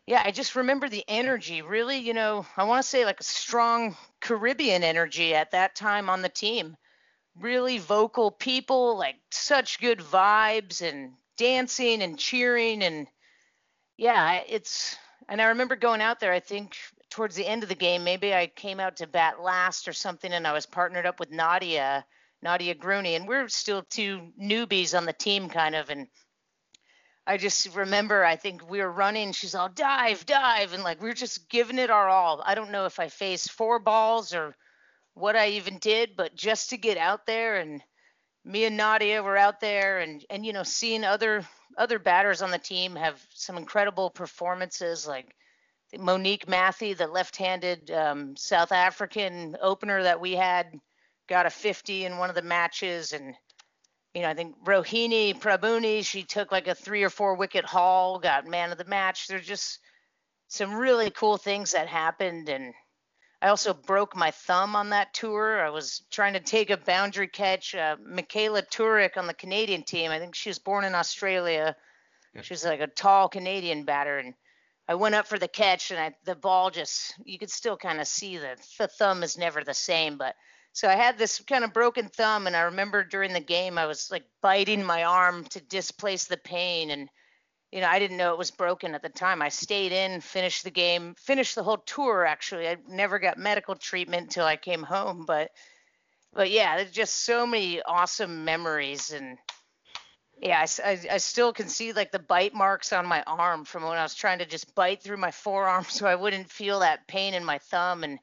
S2: yeah, I just remember the energy. Really, you know, I want to say like a strong Caribbean energy at that time on the team. Really vocal people, like such good vibes and dancing and cheering and yeah, it's and I remember going out there, I think towards the end of the game, maybe I came out to bat last or something, and I was partnered up with Nadia, Nadia Gruny, and we're still two newbies on the team, kind of. And I just remember, I think we were running, she's all dive, dive, and like we are just giving it our all. I don't know if I faced four balls or what I even did, but just to get out there and me and Nadia were out there and and you know seeing other other batters on the team have some incredible performances, like Monique Mathy, the left-handed um, South African opener that we had, got a 50 in one of the matches, and you know I think Rohini Prabhuni, she took like a three or four wicket haul, got man of the match. There's just some really cool things that happened, and I also broke my thumb on that tour. I was trying to take a boundary catch. Uh, Michaela Turek on the Canadian team. I think she was born in Australia. Yeah. She's like a tall Canadian batter, and I went up for the catch, and I, the ball just you could still kind of see that the thumb is never the same. But so I had this kind of broken thumb, and I remember during the game I was like biting my arm to displace the pain, and you know, I didn't know it was broken at the time. I stayed in, finished the game, finished the whole tour. Actually, I never got medical treatment until I came home. But, but yeah, there's just so many awesome memories, and yeah, I, I, I still can see like the bite marks on my arm from when I was trying to just bite through my forearm so I wouldn't feel that pain in my thumb, and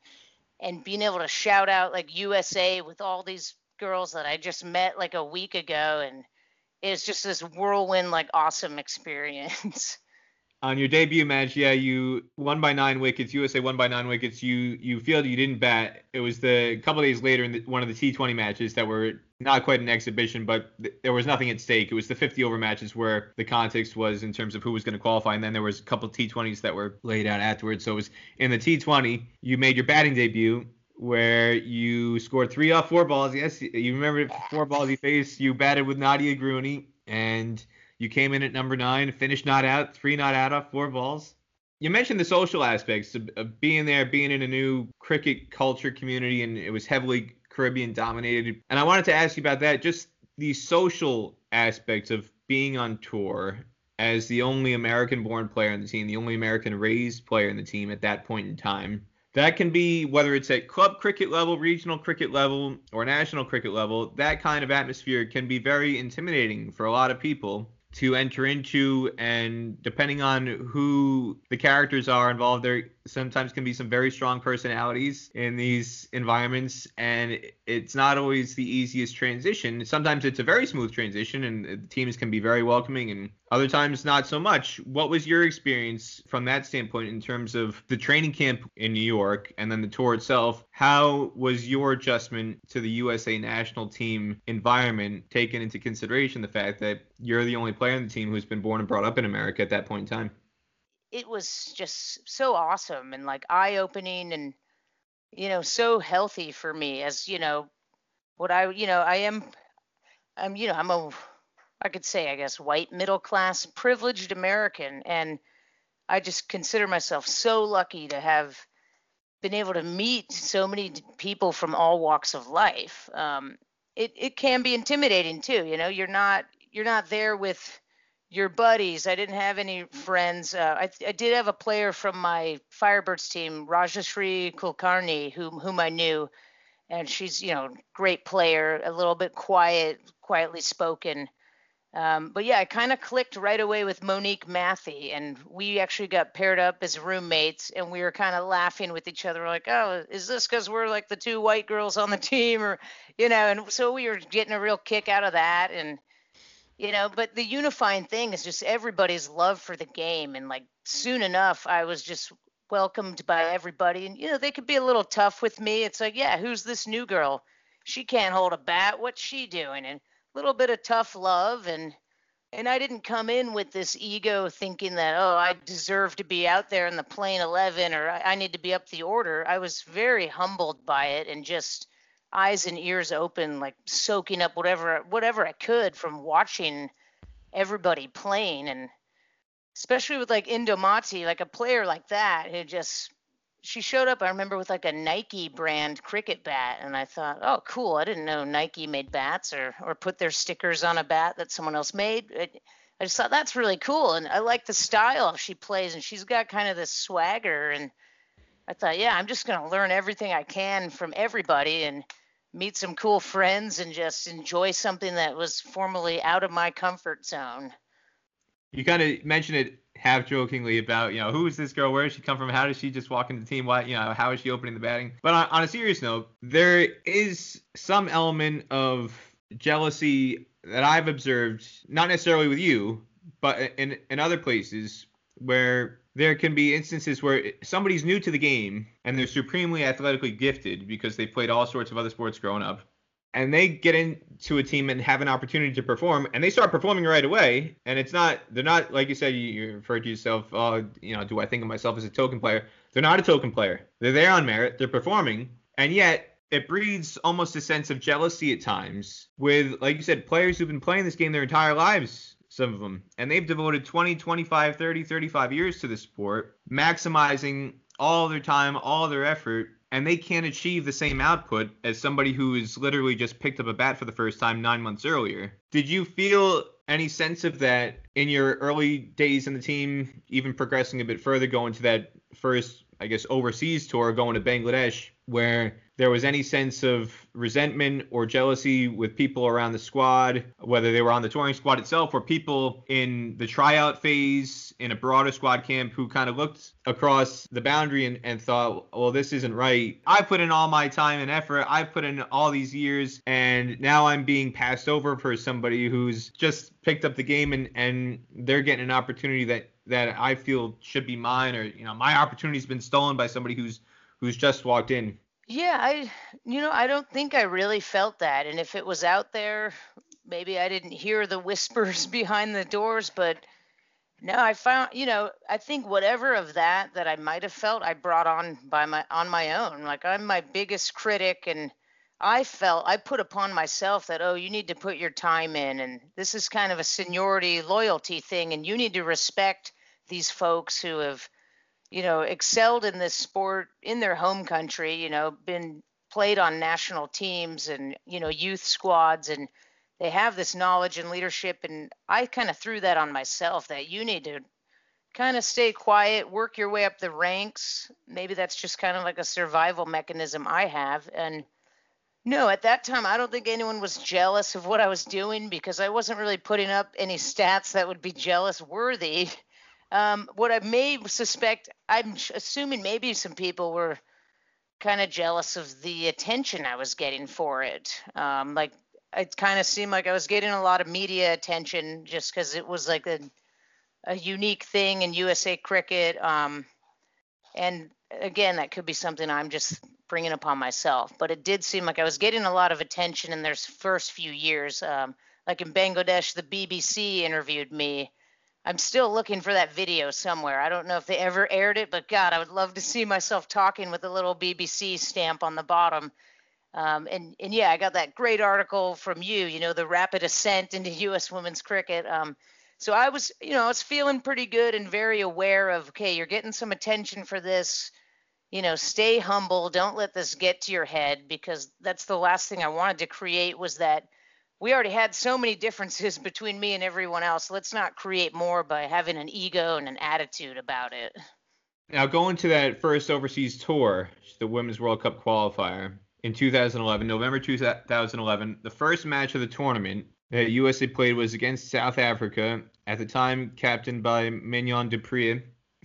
S2: and being able to shout out like USA with all these girls that I just met like a week ago, and it's just this whirlwind like awesome experience.
S1: On your debut match, yeah, you won by nine wickets. USA won by nine wickets. You you feel you didn't bat. It was the couple days later in the, one of the T20 matches that were not quite an exhibition, but th- there was nothing at stake. It was the 50 over matches where the context was in terms of who was going to qualify, and then there was a couple T20s that were laid out afterwards. So it was in the T20, you made your batting debut where you scored three off four balls. Yes, you remember four balls you faced. You batted with Nadia Gruny, and you came in at number nine, finished not out, three not out off four balls. You mentioned the social aspects of, of being there, being in a new cricket culture community, and it was heavily Caribbean dominated. And I wanted to ask you about that, just the social aspects of being on tour as the only American born player on the team, the only American raised player in the team at that point in time. That can be whether it's at club cricket level, regional cricket level, or national cricket level. That kind of atmosphere can be very intimidating for a lot of people to enter into and depending on who the characters are involved there sometimes can be some very strong personalities in these environments and it's not always the easiest transition. Sometimes it's a very smooth transition and teams can be very welcoming and other times not so much. What was your experience from that standpoint in terms of the training camp in new york and then the tour itself? How was your adjustment to the usa national team environment taken into consideration the fact that you're the only player on the team who's been born and brought up in america at that point in time
S2: it was just so awesome and like eye opening and you know so healthy for me as you know what I you know I am I'm you know I'm a I could say I guess white middle class privileged American and I just consider myself so lucky to have been able to meet so many people from all walks of life. Um, it it can be intimidating too. You know, you're not you're not there with your buddies. I didn't have any friends. Uh, I, I did have a player from my Firebirds team, Rajashree Kulkarni, whom whom I knew, and she's you know great player, a little bit quiet, quietly spoken. Um, but yeah, I kind of clicked right away with Monique Mathy, and we actually got paired up as roommates, and we were kind of laughing with each other, like, "Oh, is this because we're like the two white girls on the team, or you know?" And so we were getting a real kick out of that, and you know but the unifying thing is just everybody's love for the game. And like soon enough i was just welcomed by everybody. And you know they could be a little tough with me. It's like yeah who's this new girl? She can't hold a bat. What's she doing? And a little bit of tough love. And and I didn't come in with this ego thinking that, oh, I deserve to be out there in the plane 11 or I need to be up the order. I was very humbled by it and just eyes and ears open, like soaking up whatever whatever I could from watching everybody playing. And especially with like Indomatie, like a player like that who just she showed up, I remember, with like a Nike brand cricket bat, and I thought, oh, cool. I didn't know Nike made bats or or put their stickers on a bat that someone else made. It, I just thought that's really cool, and I like the style she plays, and she's got kind of this swagger, and I thought, yeah, I'm just gonna learn everything I can from everybody. And meet some cool friends and just enjoy something that was formerly out of my comfort zone.
S1: You kind of mentioned it half jokingly about, you know, who is this girl? Where does she come from? How does she just walk into the team? Why, you know, how is she opening the batting? But on, on a serious note, there is some element of jealousy that I've observed, not necessarily with you, but in in other places where there can be instances where somebody's new to the game and they're supremely athletically gifted because they played all sorts of other sports growing up and they get into a team and have an opportunity to perform and they start performing right away and it's not they're not like you said you, you referred to yourself oh you know do i think of myself as a token player? They're not a token player. They're there on merit. They're performing and yet it breeds almost a sense of jealousy at times with like you said players who've been playing this game their entire lives some of them and they've devoted 20 25 30 35 years to the sport maximizing all their time all their effort and they can't achieve the same output as somebody who has literally just picked up a bat for the first time nine months earlier. Did you feel any sense of that in your early days in the team, even progressing a bit further, going to that first, I guess, overseas tour, going to Bangladesh, where there was any sense of resentment or jealousy with people around the squad, whether they were on the touring squad itself or people in the tryout phase in a broader squad camp who kind of looked across the boundary and, and thought, well, this isn't right. I put in all my time and effort. I've put in all these years, and now I'm being passed over for somebody who's just picked up the game and, and they're getting an opportunity that, that I feel should be mine, or you know, my opportunity's been stolen by somebody who's who's just walked in.
S2: Yeah, I, you know, I don't think I really felt that. And if it was out there, maybe I didn't hear the whispers behind the doors, but no, I found, you know, I think whatever of that that I might have felt, I brought on by my on my own. Like I'm my biggest critic and I felt I put upon myself that oh, you need to put your time in and this is kind of a seniority loyalty thing and you need to respect these folks who have you know, excelled in this sport in their home country, you know, been played on national teams and, you know, youth squads and they have this knowledge and leadership and I kind of threw that on myself that you need to kind of stay quiet, work your way up the ranks. Maybe that's just kind of like a survival mechanism I have and no, at that time, I don't think anyone was jealous of what I was doing because I wasn't really putting up any stats that would be jealous worthy. Um, what I may suspect, I'm assuming maybe some people were kind of jealous of the attention I was getting for it. Um, like it kind of seemed like I was getting a lot of media attention just because it was like a a unique thing in USA cricket. Um, and again, that could be something I'm just bringing upon myself. But it did seem like I was getting a lot of attention in those first few years. Um, like in Bangladesh, the BBC interviewed me I'm still looking for that video somewhere. I don't know if they ever aired it, but God, I would love to see myself talking with a little BBC stamp on the bottom. Um, and and yeah, I got that great article from you. You know, the rapid ascent into U.S. women's cricket. Um, so I was, you know, I was feeling pretty good and very aware of, okay, you're getting some attention for this. You know, stay humble. Don't let this get to your head because that's the last thing I wanted to create was that we already had so many differences between me and everyone else. Let's not create more by having an ego and an attitude about it.
S1: Now, going to that first overseas tour, the Women's World Cup qualifier in 2011, November 2011, the first match of the tournament that USA played was against South Africa, at the time captained by Mignon du Preez,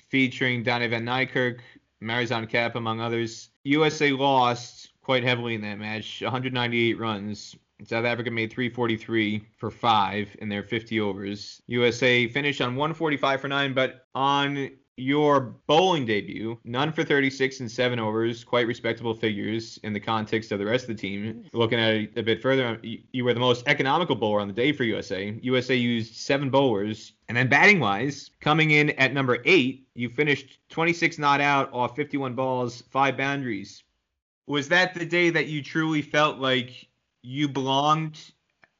S1: featuring Dani van Niekerk, Marizanne Kapp, among others. USA lost quite heavily in that match, 198 runs. South Africa made 343 for five in their 50 overs. USA finished on 145 for nine, but on your bowling debut, none for 36 and seven overs, quite respectable figures in the context of the rest of the team. Looking at it a bit further, um, you were the most economical bowler on the day for USA. USA used seven bowlers. And then batting wise, coming in at number eight, you finished 26 not out off 51 balls, five boundaries. Was that the day that you truly felt like you belonged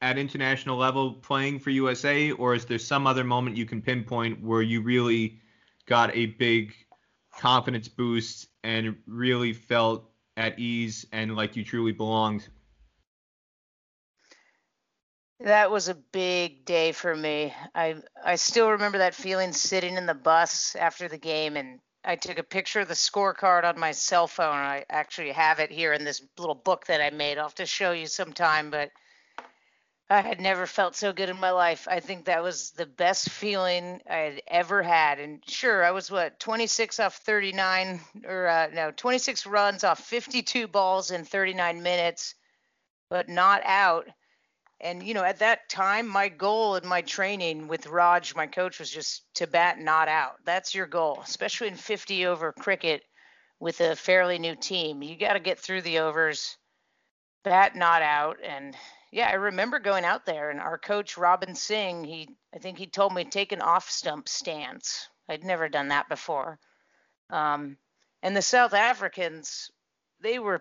S1: at international level playing for USA, or is there some other moment you can pinpoint where you really got a big confidence boost and really felt at ease and like you truly belonged?
S2: That was a big day for me. I I still remember that feeling sitting in the bus after the game and I took a picture of the scorecard on my cell phone. I actually have it here in this little book that I made. I'll have to show you sometime, but I had never felt so good in my life. I think that was the best feeling I had ever had. And sure, I was what 26 off 39 or uh, no 26 runs off 52 balls in 39 minutes, but not out. And you know, at that time, my goal in my training with Raj, my coach, was just to bat not out. That's your goal, especially in 50 over cricket with a fairly new team. You got to get through the overs, bat not out, and yeah, I remember going out there and our coach Robin Singh, he I think he told me take an off stump stance. I'd never done that before. Um, and the South Africans, they were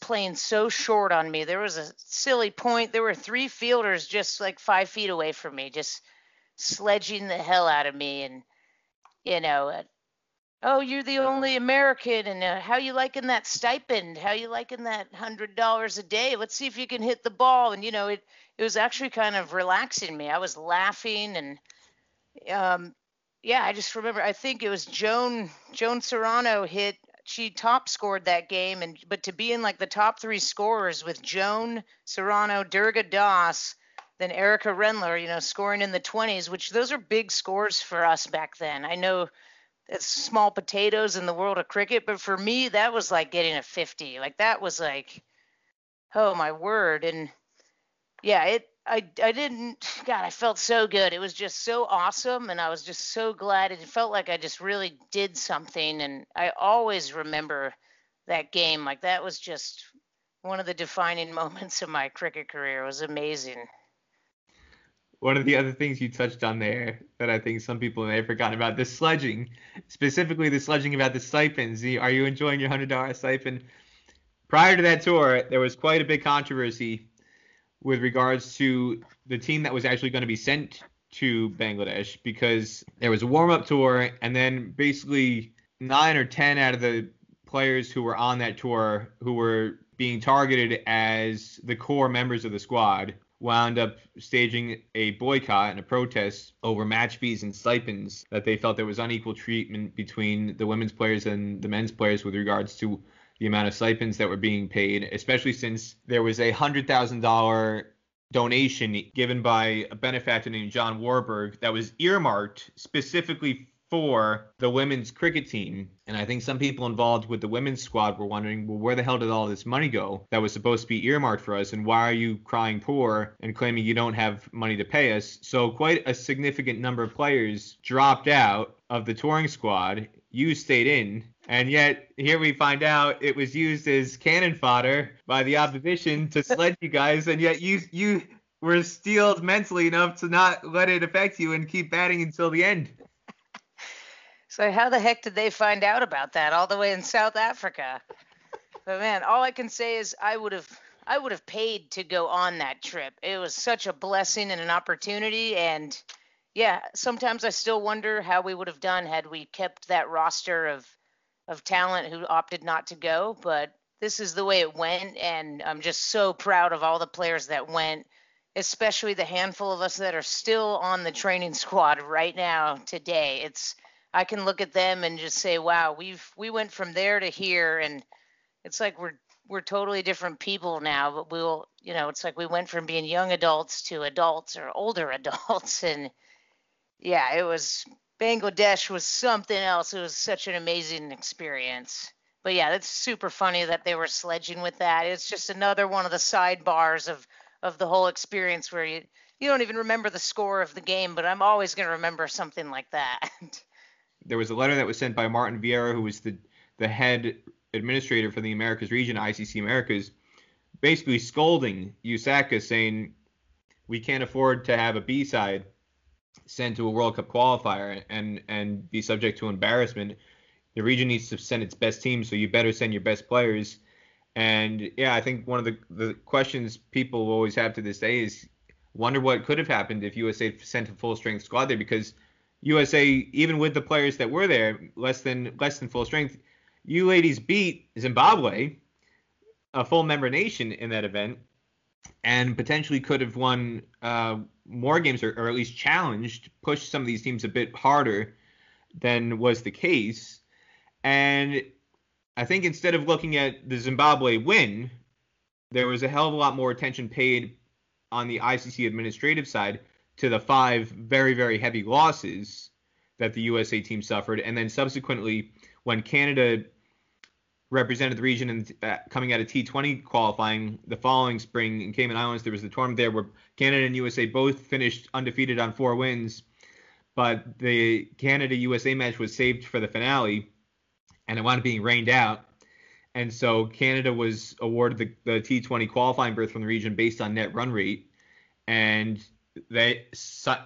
S2: playing so short on me. There was a silly point. There were three fielders just like five feet away from me, just sledging the hell out of me. And you know, oh, you're the only American, and uh, how you liking that stipend? How you liking that hundred dollars a day? Let's see if you can hit the ball. And you know, it it was actually kind of relaxing me. I was laughing, and um, yeah, I just remember. I think it was Joan Joan Serrano hit. She top scored that game, and but to be in like the top three scorers with Joan Serrano, Durga Das, then Erica Rendler, you know, scoring in the 20s, which those are big scores for us back then. I know it's small potatoes in the world of cricket, but for me that was like getting a 50. Like that was like oh my word and yeah, it I I didn't god, I felt so good. It was just so awesome and I was just so glad it felt like I just really did something and I always remember that game. Like that was just one of the defining moments of my cricket career. It was amazing
S1: one of the other things you touched on there that I think some people may have forgotten about the sledging, specifically the sledging about the stipends. Are you enjoying your hundred dollar stipend? Prior to that tour, there was quite a big controversy with regards to the team that was actually going to be sent to Bangladesh because there was a warm up tour and then basically nine or ten out of the players who were on that tour who were being targeted as the core members of the squad wound up staging a boycott and a protest over match fees and stipends that they felt there was unequal treatment between the women's players and the men's players with regards to the amount of stipends that were being paid, especially since there was a hundred thousand dollar donation given by a benefactor named John Warburg that was earmarked specifically for the women's cricket team. And I think some people involved with the women's squad were wondering, well, where the hell did all this money go that was supposed to be earmarked for us? And why are you crying poor and claiming you don't have money to pay us? So, quite a significant number of players dropped out of the touring squad. You stayed in. And yet, here we find out it was used as cannon fodder by the opposition to sledge you guys. And yet, you, you, were steeled mentally enough to not let it affect you and keep batting until the end.
S2: So how the heck did they find out about that all the way in South Africa? But man, all I can say is I would have I would have paid to go on that trip. It was such a blessing and an opportunity and yeah, sometimes I still wonder how we would have done had we kept that roster of of talent who opted not to go, but this is the way it went and I'm just so proud of all the players that went, especially the handful of us that are still on the training squad right now today. It's I can look at them and just say, wow, we've we went from there to here, and it's like we're we're totally different people now. But we'll, you know, it's like we went from being young adults to adults or older adults, and yeah, it was Bangladesh was something else. It was such an amazing experience. But yeah, that's super funny that they were sledging with that. It's just another one of the sidebars of of the whole experience where you you don't even remember the score of the game, but I'm always going to remember something like that.
S1: there was a letter that was sent by Martin Vieira, who was the the head administrator for the Americas region, ICC Americas, basically scolding USACA, saying we can't afford to have a B side sent to a World Cup qualifier and and be subject to embarrassment. The region needs to send its best team, so you better send your best players. And yeah, I think one of the the questions people always have to this day is wonder what could have happened if USA sent a full strength squad there because USA, even with the players that were there, less than less than full strength, you ladies beat Zimbabwe, a full member nation in that event, and potentially could have won uh, more games or, or at least challenged, pushed some of these teams a bit harder than was the case. And I think instead of looking at the Zimbabwe win, there was a hell of a lot more attention paid on the ICC administrative side to the five very, very heavy losses that the USA team suffered. And then subsequently, when Canada represented the region and uh, coming out of T20 qualifying the following spring in Cayman Islands, there was the tournament there where Canada and USA both finished undefeated on four wins. But the Canada USA match was saved for the finale and it wound up being rained out. And so Canada was awarded the, the T20 qualifying berth from the region based on net run rate. And they,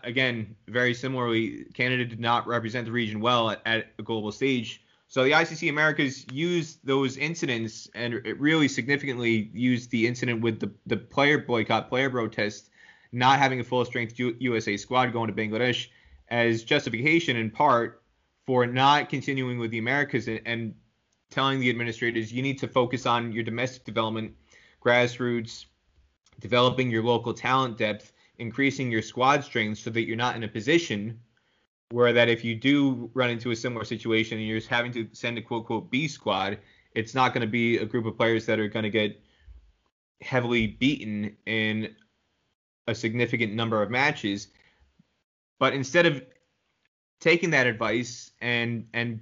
S1: again, very similarly, Canada did not represent the region well at, at a global stage. So the ICC Americas used those incidents and it really significantly used the incident with the, the player boycott, player protest, not having a full strength USA squad going to Bangladesh as justification in part for not continuing with the Americas and, and telling the administrators you need to focus on your domestic development, grassroots, developing your local talent depth, increasing your squad strength so that you're not in a position where that if you do run into a similar situation and you're just having to send a quote quote B squad, it's not going to be a group of players that are going to get heavily beaten in a significant number of matches. But instead of taking that advice and and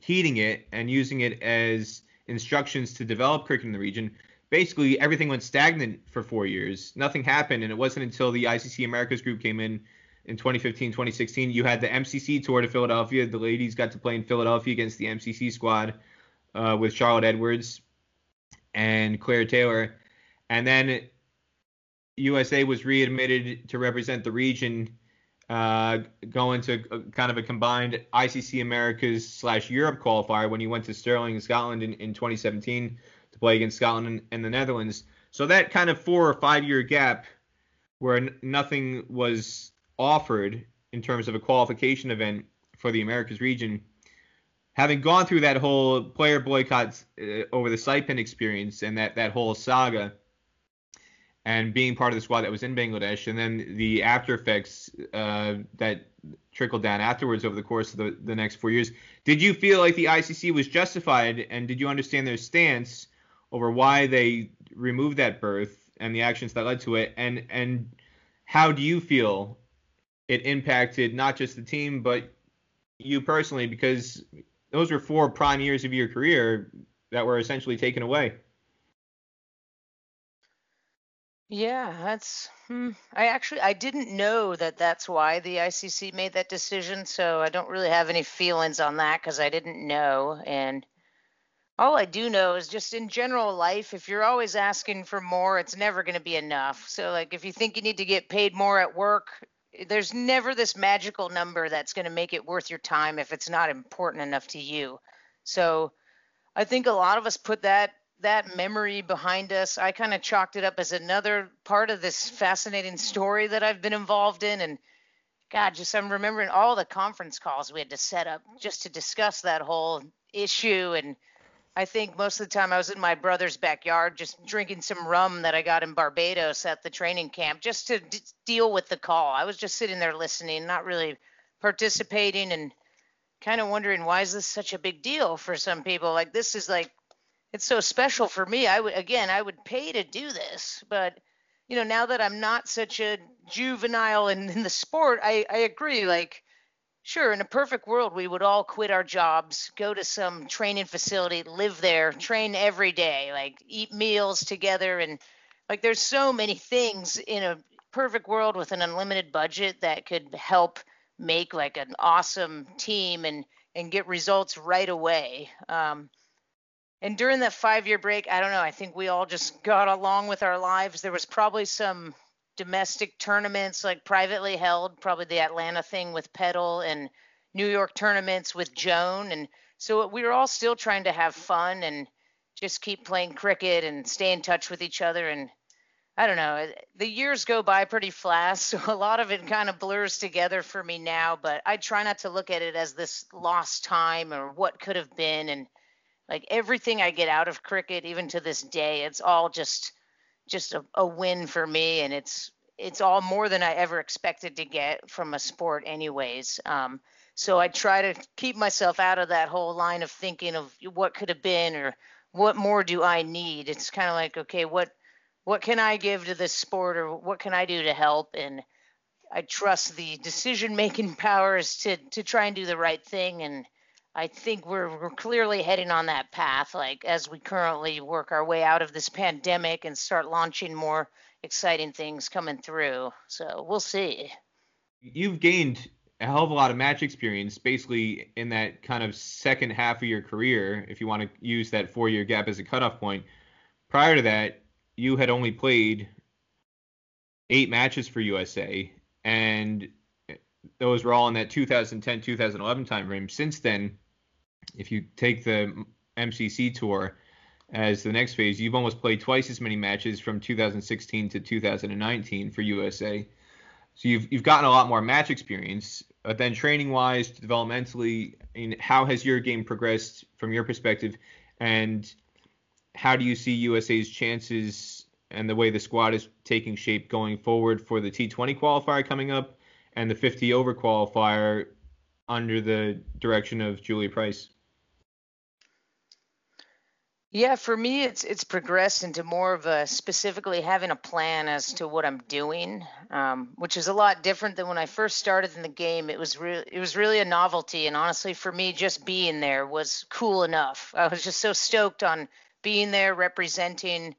S1: heeding it and using it as instructions to develop cricket in the region, basically everything went stagnant for four years. Nothing happened, and it wasn't until the ICC Americas group came in in 2015, 2016. You had the MCC tour to Philadelphia. The ladies got to play in Philadelphia against the MCC squad uh, with Charlotte Edwards and Claire Taylor. And then USA was readmitted to represent the region, uh, going to a, kind of a combined ICC Americas slash Europe qualifier when you went to Stirling, Scotland in, in 2017 to play against Scotland and, and the Netherlands. So that kind of four or five year gap where nothing was offered in terms of a qualification event for the Americas region, having gone through that whole player boycotts uh, over the stipend experience and that, that whole saga, and being part of the squad that was in Bangladesh, and then the after effects uh, that trickled down afterwards over the course of the, the next four years, did you feel like the ICC was justified, and did you understand their stance over why they removed that berth and the actions that led to it, and and how do you feel it impacted not just the team but you personally because those were four prime years of your career that were essentially taken away.
S2: Yeah, that's. Hmm, I actually I didn't know that that's why the ICC made that decision, so I don't really have any feelings on that because I didn't know. And all I do know is just in general life, if you're always asking for more, it's never going to be enough. So like if you think you need to get paid more at work, there's never this magical number that's going to make it worth your time if it's not important enough to you. So I think a lot of us put that that memory behind us. I kind of chalked it up as another part of this fascinating story that I've been involved in and God, just I'm remembering all the conference calls we had to set up just to discuss that whole issue and I think most of the time I was in my brother's backyard just drinking some rum that I got in Barbados at the training camp just to d- deal with the call. I was just sitting there listening, not really participating and kind of wondering why is this such a big deal for some people? Like this is like it's so special for me. I would again, I would pay to do this, but you know, now that I'm not such a juvenile in, in the sport, I, I agree. Like Sure, in a perfect world, we would all quit our jobs, go to some training facility, live there, train every day, like eat meals together. And like there's so many things in a perfect world with an unlimited budget that could help make like an awesome team and and get results right away. Um, and during that five year break, I don't know, I think we all just got along with our lives. There was probably some domestic tournaments, like privately held, probably the Atlanta thing with Petal and New York tournaments with Joan. And so we were all still trying to have fun and just keep playing cricket and stay in touch with each other. And I don't know, the years go by pretty fast. So a lot of it kind of blurs together for me now, but I try not to look at it as this lost time or what could have been. And like everything I get out of cricket, even to this day, it's all just just a, a win for me. And it's it's all more than I ever expected to get from a sport anyways. Um, so I try to keep myself out of that whole line of thinking of what could have been or what more do I need. It's kind of like, okay, what what can I give to this sport or what can I do to help? And I trust the decision making powers to to try and do the right thing and I think we're we're clearly heading on that path like as we currently work our way out of this pandemic and start launching more exciting things coming through. So, we'll see.
S1: You've gained a hell of a lot of match experience basically in that kind of second half of your career, if you want to use that four year gap as a cutoff point. Prior to that, you had only played eight matches for USA, and those were all in that 2010 2011 time frame. Since then, if you take the MCC tour as the next phase, you've almost played twice as many matches from 2016 to 2019 for USA. So you've you've gotten a lot more match experience. But then training wise, developmentally, how has your game progressed from your perspective, and how do you see USA's chances and the way the squad is taking shape going forward for the T20 qualifier coming up and the 50 over qualifier under the direction of Julia Price?
S2: Yeah, for me, it's it's progressed into more of a specifically having a plan as to what I'm doing, um, which is a lot different than when I first started in the game. It was really it was really a novelty, and honestly, for me, just being there was cool enough. I was just so stoked on being there, representing,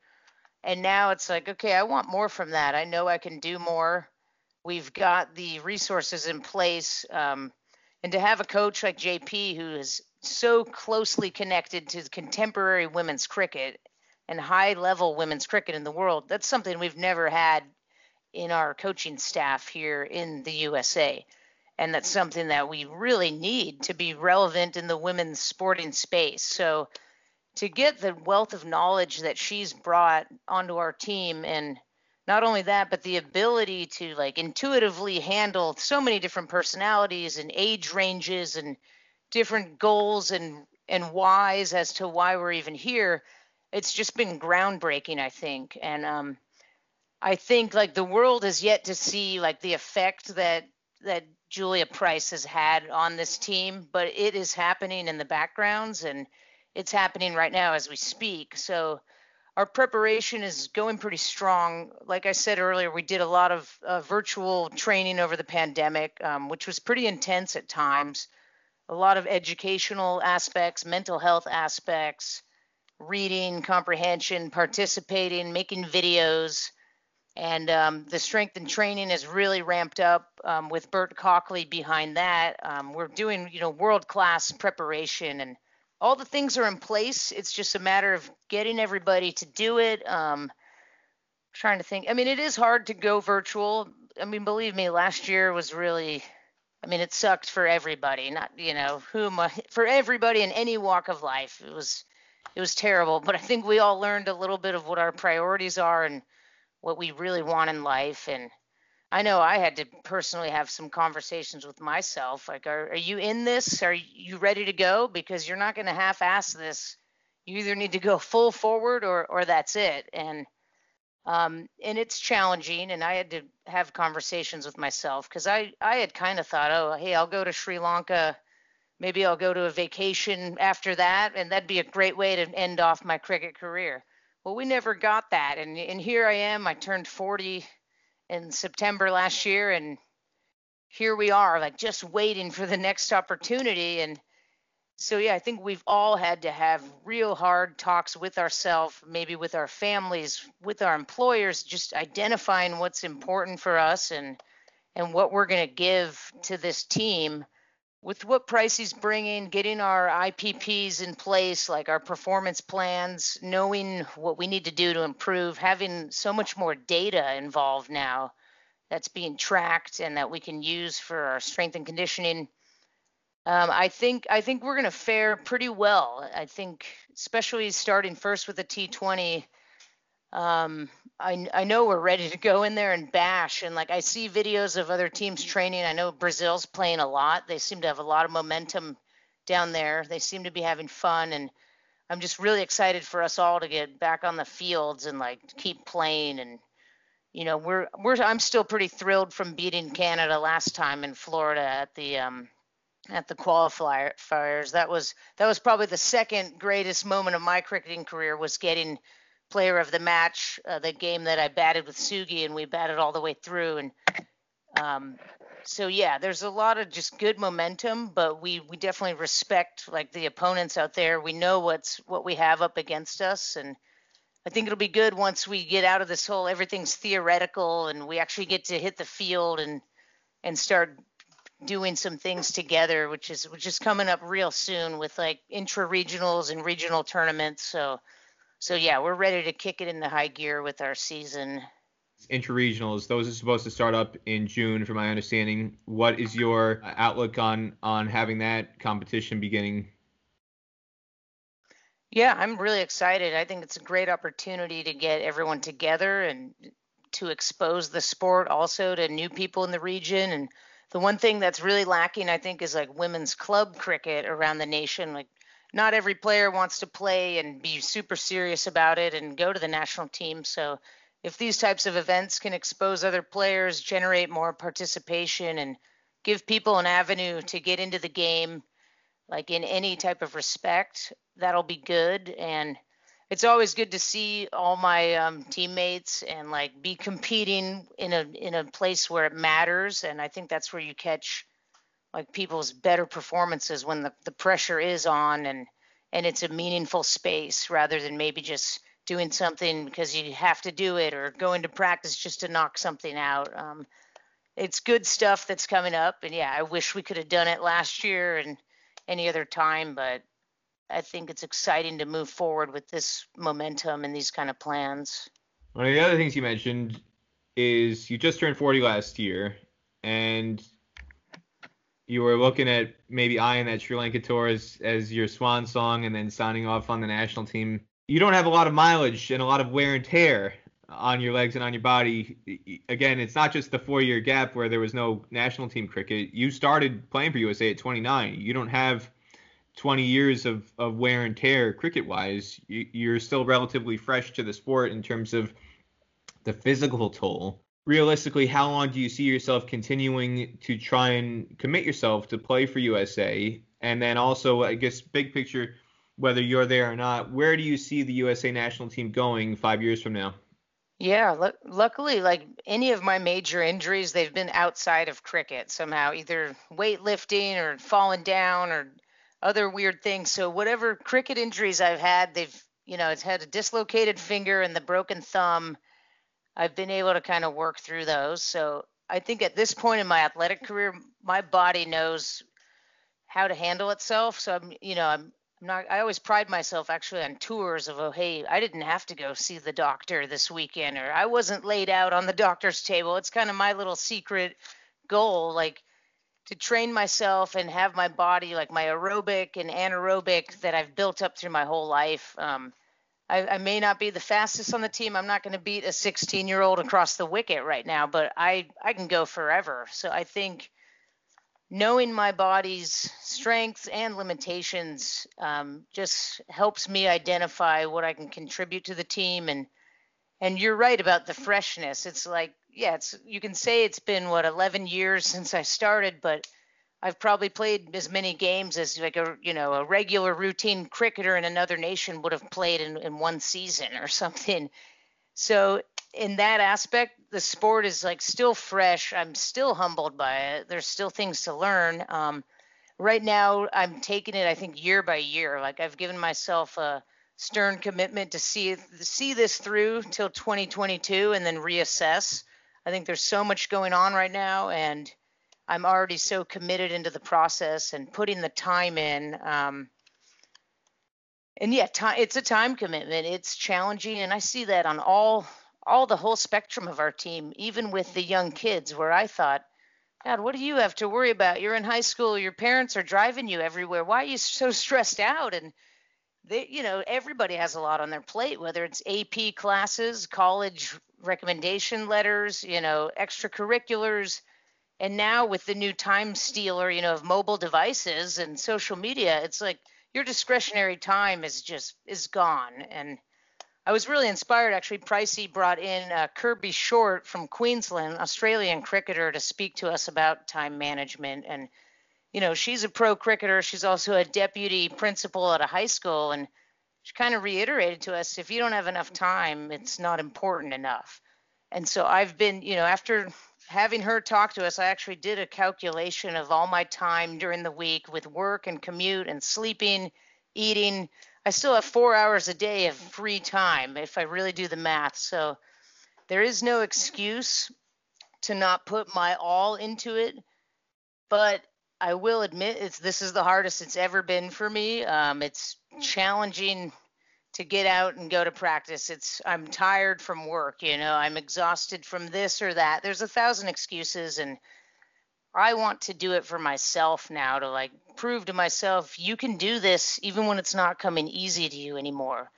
S2: and now it's like, okay, I want more from that. I know I can do more. We've got the resources in place, um, and to have a coach like JP who is so closely connected to contemporary women's cricket and high level women's cricket in the world. That's something we've never had in our coaching staff here in the USA. And that's something that we really need to be relevant in the women's sporting space. So to get the wealth of knowledge that she's brought onto our team and not only that but the ability to like intuitively handle so many different personalities and age ranges and different goals and and whys as to why we're even here it's just been groundbreaking i think. And um i think like the world has yet to see like the effect that that julia price has had on this team but it is happening in the backgrounds and it's happening right now as we speak. So our preparation is going pretty strong. Like I said earlier, we did a lot of uh, virtual training over the pandemic, um, which was pretty intense at times a lot of educational aspects, mental health aspects, reading, comprehension, participating, making videos. And um, the strength and training is really ramped up um, with Bert Cockley behind that. Um, we're doing, you know, world class preparation and all the things are in place. It's just a matter of getting everybody to do it. Um, trying to think. I mean, it is hard to go virtual. I mean, believe me, last year was really I mean, it sucked for everybody, not you know whom for everybody in any walk of life. It was it was terrible, but I think we all learned a little bit of what our priorities are and what we really want in life. And I know I had to personally have some conversations with myself, like, are, are you in this? Are you ready to go? Because you're not going to half-ass this. You either need to go full forward or or that's it. And um, and it's challenging and i had to have conversations with myself because i i had kind of thought oh hey i'll go to sri lanka maybe i'll go to a vacation after that and that'd be a great way to end off my cricket career well we never got that and and here i am i turned 40 in september last year and here we are like just waiting for the next opportunity. And so yeah i think we've all had to have real hard talks with ourselves maybe with our families with our employers just identifying what's important for us and and what we're going to give to this team with what Pricey's bringing, getting our IPPs in place, like our performance plans, knowing what we need to do to improve, having so much more data involved now that's being tracked and that we can use for our strength and conditioning. Um, I think I think we're going to fare pretty well. I think, especially starting first with the T20. Um, I, I know we're ready to go in there and bash. And like I see videos of other teams training. I know Brazil's playing a lot. They seem to have a lot of momentum down there. They seem to be having fun. And I'm just really excited for us all to get back on the fields and like keep playing. And, you know, we're, we're, I'm still pretty thrilled from beating Canada last time in Florida at the, um, at the qualifiers. That was, that was probably the second greatest moment of my cricketing career was getting player of the match, uh, the game that I batted with Sugi, and we batted all the way through. And um, so yeah, there's a lot of just good momentum, but we we definitely respect like the opponents out there. We know what's what we have up against us, and I think it'll be good once we get out of this whole everything's theoretical and we actually get to hit the field and and start doing some things together, which is which is coming up real soon with like intra regionals and regional tournaments. So so yeah, we're ready to kick it in the high gear with our season.
S1: Interregionals, those are supposed to start up in June, from my understanding. What is your uh, outlook on on having that competition beginning?
S2: Yeah, I'm really excited. I think it's a great opportunity to get everyone together and to expose the sport also to new people in the region. And the one thing that's really lacking, I think, is like women's club cricket around the nation. Like not every player wants to play and be super serious about it and go to the national team. So if these types of events can expose other players, generate more participation, and give people an avenue to get into the game, like in any type of respect, that'll be good. And it's always good to see all my um, teammates and like be competing in a in a place where it matters. And I think that's where you catch like people's better performances when the, the pressure is on and and it's a meaningful space rather than maybe just doing something because you have to do it or going to practice just to knock something out. Um, it's good stuff that's coming up, and yeah, I wish we could have done it last year and any other time, but I think it's exciting to move forward with this momentum and these kind of plans.
S1: One of the other things you mentioned is you just turned 40 last year, and you were looking at maybe eyeing that Sri Lanka tour as, as your swan song and then signing off on the national team. You don't have a lot of mileage and a lot of wear and tear on your legs and on your body. Again, it's not just the four year gap where there was no national team cricket. You started playing for USA at 29. You don't have 20 years of, of wear and tear cricket wise. You're still relatively fresh to the sport in terms of the physical toll realistically, how long do you see yourself continuing to try and commit yourself to play for USA? And then also, I guess, big picture, whether you're there or not, where do you see the USA national team going five years from now?
S2: Yeah, l- luckily, like any of my major injuries, they've been outside of cricket somehow, either weightlifting or falling down or other weird things. So whatever cricket injuries I've had, they've, you know, it's had a dislocated finger and the broken thumb I've been able to kind of work through those. So I think at this point in my athletic career, my body knows how to handle itself. So I'm, you know, I'm, I'm not. I always pride myself actually on tours of, oh, hey, I didn't have to go see the doctor this weekend, or I wasn't laid out on the doctor's table. It's kind of my little secret goal, like to train myself and have my body, like my aerobic and anaerobic that I've built up through my whole life. Um, I, I, may not be the fastest on the team. I'm not going to beat a 16 year old across the wicket right now, but I, I can go forever. So I think knowing my body's strengths and limitations um, just helps me identify what I can contribute to the team. And, and you're right about the freshness. It's like, yeah, it's, you can say it's been what, 11 years since I started, but I've probably played as many games as like a you know a regular routine cricketer in another nation would have played in, in one season or something. So in that aspect, the sport is like still fresh. I'm still humbled by it. There's still things to learn. Um, right now, I'm taking it I think year by year. Like I've given myself a stern commitment to see see this through till 2022 and then reassess. I think there's so much going on right now, and I'm already so committed into the process and putting the time in. Um, and yeah, it's a time commitment. It's challenging, and I see that on all all the whole spectrum of our team, even with the young kids, where I thought, God, what do you have to worry about? You're in high school, your parents are driving you everywhere. Why are you so stressed out? And they, you know, everybody has a lot on their plate, whether it's AP classes, college recommendation letters, you know, extracurriculars. And now with the new time stealer, you know, of mobile devices and social media, it's like your discretionary time is just is gone. And I was really inspired. Actually, Pricey brought in uh, Kirby Short from Queensland, Australian cricketer, to speak to us about time management. And you know, she's a pro cricketer. She's also a deputy principal at a high school, and she kind of reiterated to us, if you don't have enough time, it's not important enough. And so I've been, you know, after having her talk to us, I actually did a calculation of all my time during the week with work and commute and sleeping, eating I still have four hours a day of free time if I really do the math. So there is no excuse to not put my all into it. But I will admit it's this is the hardest it's ever been for me. Um, it's challenging to get out and go to practice. It's I'm tired from work, you know, I'm exhausted from this or that. There's a thousand excuses and I want to do it for myself now to like prove to myself you can do this even when it's not coming easy to you anymore.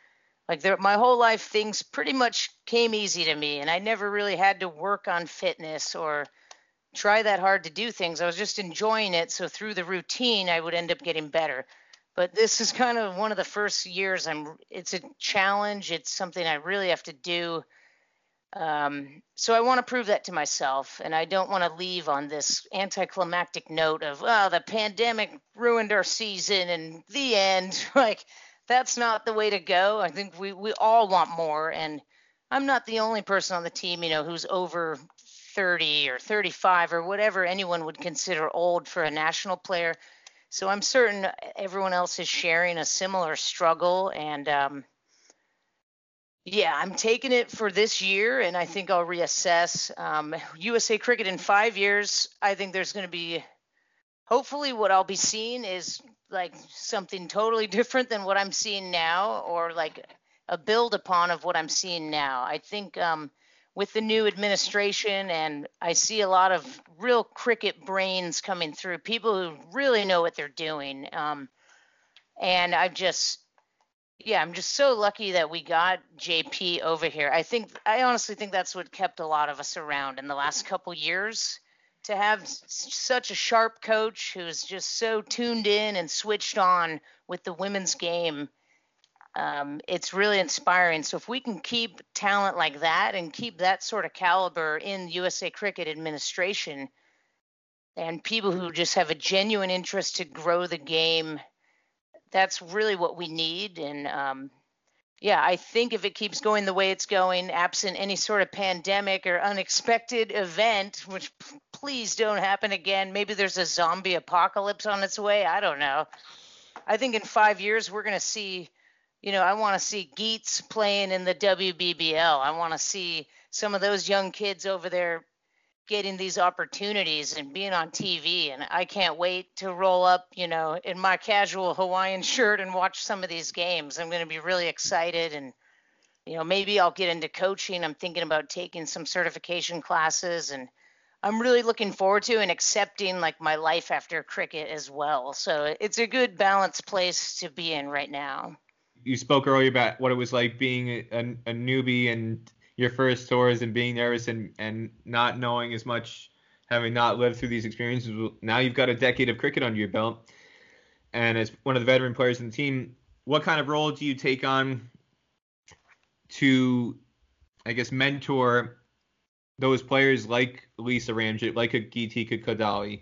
S2: Like there, my whole life, things pretty much came easy to me, and I never really had to work on fitness or try that hard to do things. I was just enjoying it. So through the routine, I would end up getting better. But this is kind of one of the first years I'm. It's a challenge. It's something I really have to do um, so I want to prove that to myself, and I don't want to leave on this anticlimactic note of, "Oh, the pandemic ruined our season," and the end. like, that's not the way to go. I think we we all want more, and I'm not the only person on the team, you know, who's over 30 or 35 or whatever anyone would consider old for a national player. So I'm certain everyone else is sharing a similar struggle, and um, yeah, I'm taking it for this year, and I think I'll reassess. Um, USA Cricket in five years, I think there's going to be, hopefully, what I'll be seeing is like something totally different than what I'm seeing now, or like a build upon of what I'm seeing now. I think um, with the new administration, and I see a lot of real cricket brains coming through, people who really know what they're doing. Um, and I've just yeah, I'm just so lucky that we got JP over here. I think I honestly think that's what kept a lot of us around in the last couple years. To have such a sharp coach who's just so tuned in and switched on with the women's game, um, it's really inspiring. So if we can keep talent like that and keep that sort of caliber in USA Cricket administration, and people who just have a genuine interest to grow the game that's really what we need. And um, yeah, I think if it keeps going the way it's going, absent any sort of pandemic or unexpected event, which p- please don't happen again, maybe there's a zombie apocalypse on its way. I don't know. I think in five years we're going to see, you know, I want to see Geets playing in the WBBL. I want to see some of those young kids over there getting these opportunities and being on TV. And I can't wait to roll up, you know, in my casual Hawaiian shirt and watch some of these games. I'm going to be really excited. And, you know, maybe I'll get into coaching. I'm thinking about taking some certification classes and I'm really looking forward to and accepting like my life after cricket as well. So it's a good balanced place to be in right now.
S1: You spoke earlier about what it was like being a, a, newbie and your first tours and being nervous and, and not knowing as much, having not lived through these experiences. Now you've got a decade of cricket under your belt. And as one of the veteran players in the team, what kind of role do you take on to, I guess, mentor those players like Lisa Ramjit, like a Geetika Kodali?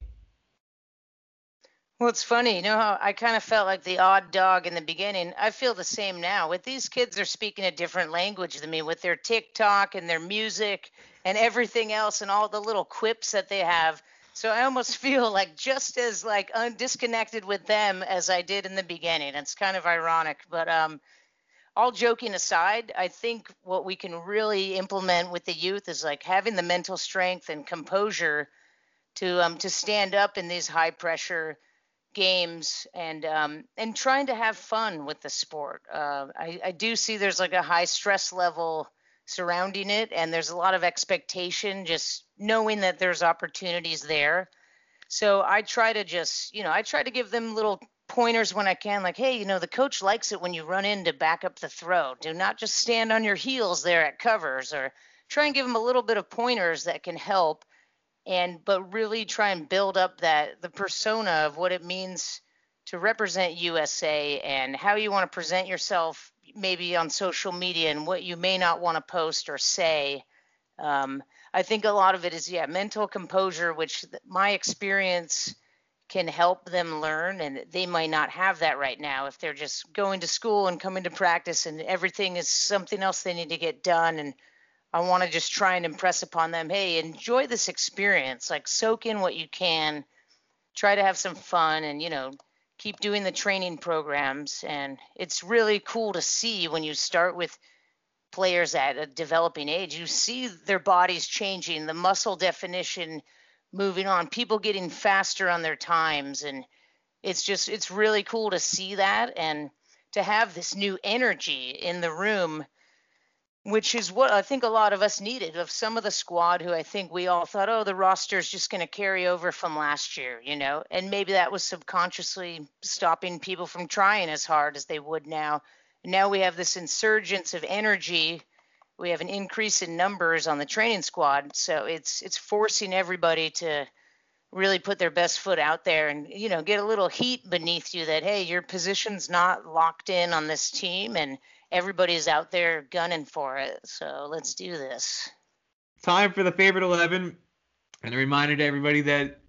S2: Well, it's funny, you know how I kind of felt like the odd dog in the beginning. I feel the same now. With these kids, they're speaking a different language than me with their TikTok and their music and everything else and all the little quips that they have. So I almost feel like just as like undisconnected with them as I did in the beginning. It's kind of ironic, but um, all joking aside, I think what we can really implement with the youth is like having the mental strength and composure to um, to stand up in these high pressure games and um, and trying to have fun with the sport. Uh, I, I do see there's like a high stress level surrounding it, and there's a lot of expectation just knowing that there's opportunities there. So I try to just, you know, I try to give them little pointers when I can, like, hey, you know, the coach likes it when you run in to back up the throw. Do not just stand on your heels there at covers, or try and give them a little bit of pointers that can help and but really try and build up that the persona of what it means to represent USA and how you want to present yourself maybe on social media and what you may not want to post or say. Um, I think a lot of it is yeah mental composure, which my experience can help them learn and they might not have that right now if they're just going to school and coming to practice and everything is something else they need to get done and I want to just try and impress upon them, hey, enjoy this experience. Like soak in what you can. Try to have some fun and, you know, keep doing the training programs and it's really cool to see when you start with players at a developing age you see their bodies changing the muscle definition moving on people getting faster on their times and it's just it's really cool to see that and to have this new energy in the room which is what I think a lot of us needed of some of the squad who I think we all thought, oh, the roster is just going to carry over from last year, you know, and maybe that was subconsciously stopping people from trying as hard as they would now. now we have this insurgence of energy. We have an increase in numbers on the training squad, so it's it's forcing everybody to really put their best foot out there and you know get a little heat beneath you that hey your position's not locked in on this team and everybody's out there gunning for it. So let's do this.
S1: Time for the favorite 11. And a reminder to everybody that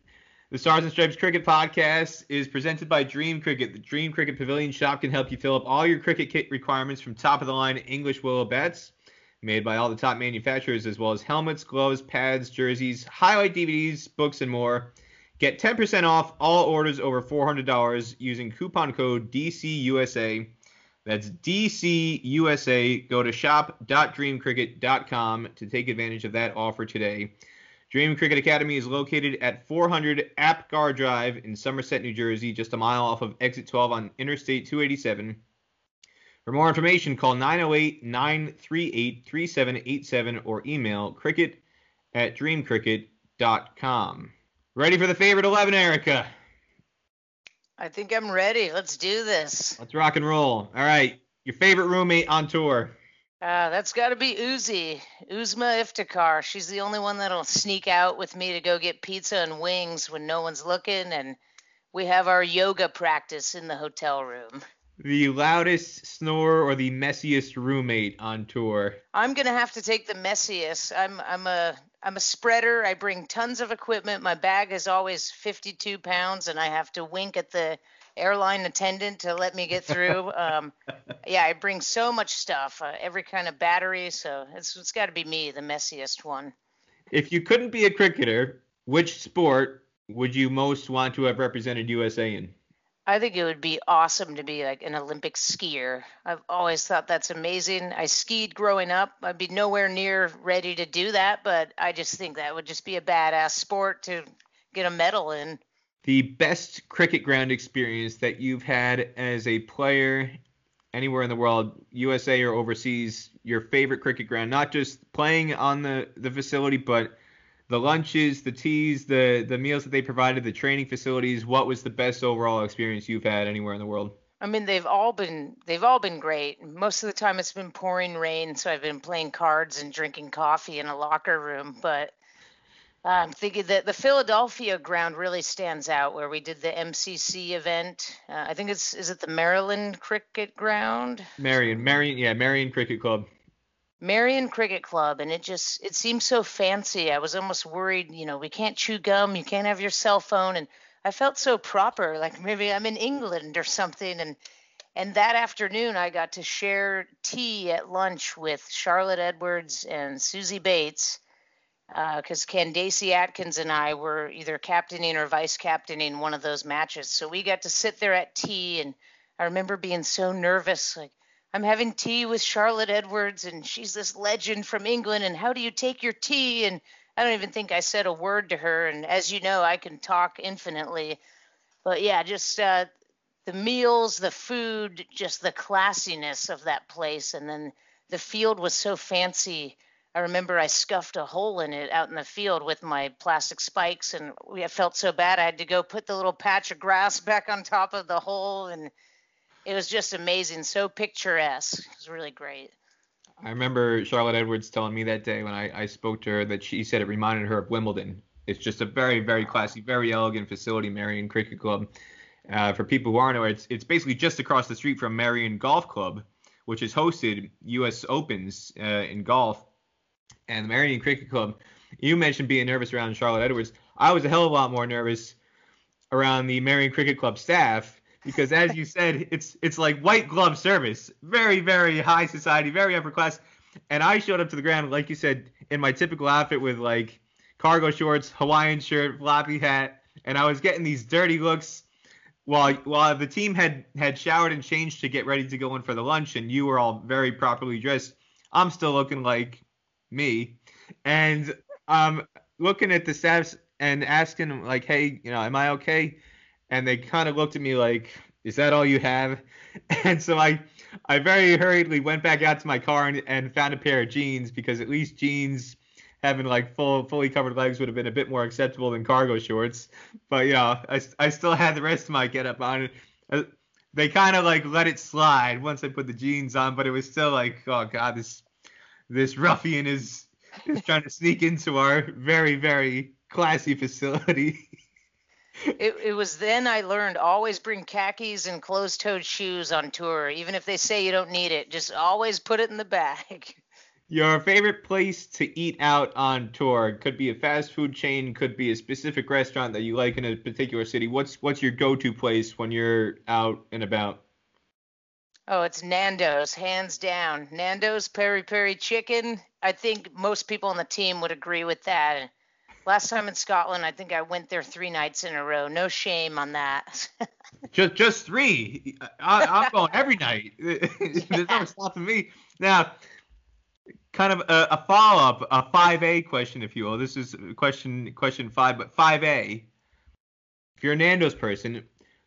S1: the Stars and Stripes Cricket Podcast is presented by Dream Cricket. The Dream Cricket Pavilion Shop can help you fill up all your cricket kit requirements from top of the line English willow bats, made by all the top manufacturers, as well as helmets, gloves, pads, jerseys, highlight DVDs, books, and more. Get 10% off all orders over $400 using coupon code DCUSA. That's DCUSA. Go to shop.dreamcricket.com to take advantage of that offer today. Dream Cricket Academy is located at 400 Apgar Drive in Somerset, New Jersey, just a mile off of exit 12 on Interstate 287. For more information, call 908 938 3787 or email cricket at dreamcricket.com. Ready for the favorite 11, Erica?
S2: I think I'm ready. Let's do this.
S1: Let's rock and roll. All right. Your favorite roommate on tour?
S2: Uh, that's got to be Uzi, Uzma Iftikhar. She's the only one that'll sneak out with me to go get pizza and wings when no one's looking, and we have our yoga practice in the hotel room.
S1: The loudest snore or the messiest roommate on tour?
S2: I'm gonna have to take the messiest. I'm I'm a I'm a spreader. I bring tons of equipment. My bag is always 52 pounds, and I have to wink at the airline attendant to let me get through. um, yeah, I bring so much stuff, uh, every kind of battery. So it's it's got to be me, the messiest one.
S1: If you couldn't be a cricketer, which sport would you most want to have represented USA in?
S2: I think it would be awesome to be like an Olympic skier. I've always thought that's amazing. I skied growing up. I'd be nowhere near ready to do that, but I just think that would just be a badass sport to get a medal in.
S1: The best cricket ground experience that you've had as a player anywhere in the world, USA or overseas, your favorite cricket ground, not just playing on the, the facility, but the lunches, the teas, the the meals that they provided, the training facilities. What was the best overall experience you've had anywhere in the world?
S2: I mean, they've all been they've all been great. Most of the time, it's been pouring rain, so I've been playing cards and drinking coffee in a locker room. But I'm thinking that the Philadelphia ground really stands out, where we did the MCC event. Uh, I think it's is it the Maryland Cricket Ground?
S1: Merion, Merion, yeah, Merion Cricket Club.
S2: Merion Cricket Club, and it just it seemed so fancy. I was almost worried, you know, we can't chew gum, you can't have your cell phone, and I felt so proper, like maybe I'm in England or something. And and that afternoon, I got to share tea at lunch with Charlotte Edwards and Suzie Bates, because uh, Candacy Atkins and I were either captaining or vice captaining one of those matches. So we got to sit there at tea, and I remember being so nervous, like I'm having tea with Charlotte Edwards, and she's this legend from England. And how do you take your tea? And I don't even think I said a word to her. And as you know, I can talk infinitely. But yeah, just uh, the meals, the food, just the classiness of that place. And then the field was so fancy. I remember I scuffed a hole in it out in the field with my plastic spikes, and we felt so bad I had to go put the little patch of grass back on top of the hole, and it was just amazing, so picturesque. It was really great.
S1: I remember Charlotte Edwards telling me that day when I, I spoke to her that she said it reminded her of Wimbledon. It's just a very, very classy, very elegant facility, Merion Cricket Club. Uh, for people who aren't aware, it's, it's basically just across the street from Merion Golf Club, which has hosted U.S. Opens uh, in golf. And the Merion Cricket Club, you mentioned being nervous around Charlotte Edwards. I was a hell of a lot more nervous around the Merion Cricket Club staff because as you said, it's it's like white glove service, very very high society, very upper class. And I showed up to the ground, like you said, in my typical outfit with like cargo shorts, Hawaiian shirt, floppy hat, and I was getting these dirty looks while while the team had had showered and changed to get ready to go in for the lunch, and you were all very properly dressed. I'm still looking like me, and um looking at the staffs and asking like, hey, you know, am I okay? And they kind of looked at me like, "Is that all you have?" And so I, I very hurriedly went back out to my car and, and found a pair of jeans because at least jeans having like full fully covered legs would have been a bit more acceptable than cargo shorts. But you know, I, I still had the rest of my getup on. Uh, they kind of like let it slide once I put the jeans on, but it was still like, oh god, this this ruffian is is trying to sneak into our very very classy facility.
S2: it, it was then I learned always bring khakis and closed toed shoes on tour, even if they say you don't need it. Just always put it in the bag.
S1: Your favorite place to eat out on tour could be a fast food chain, could be a specific restaurant that you like in a particular city. What's what's your go-to place when you're out and about?
S2: Oh, it's Nando's, hands down. Nando's peri peri chicken. I think most people on the team would agree with that. Last time in Scotland, I think I went there three nights in a row. No shame on that.
S1: just just three. I, am going every night. There's no stopping me. Now, kind of a, a follow up, a 5A question, if you will. This is question question five, but 5A. If you're a Nando's person,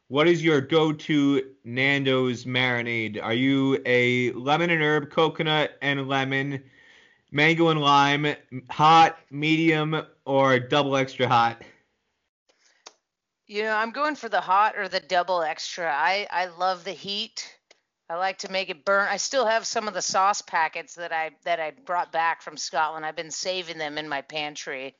S1: what is your go-to Nando's marinade? Are you a lemon and herb, coconut and lemon? mango and lime, hot, medium, or double extra hot?
S2: You know, I'm going for the hot or the double extra. I I love the heat. I like to make it burn. I still have some of the sauce packets that I that I brought back from Scotland. I've been saving them in my pantry.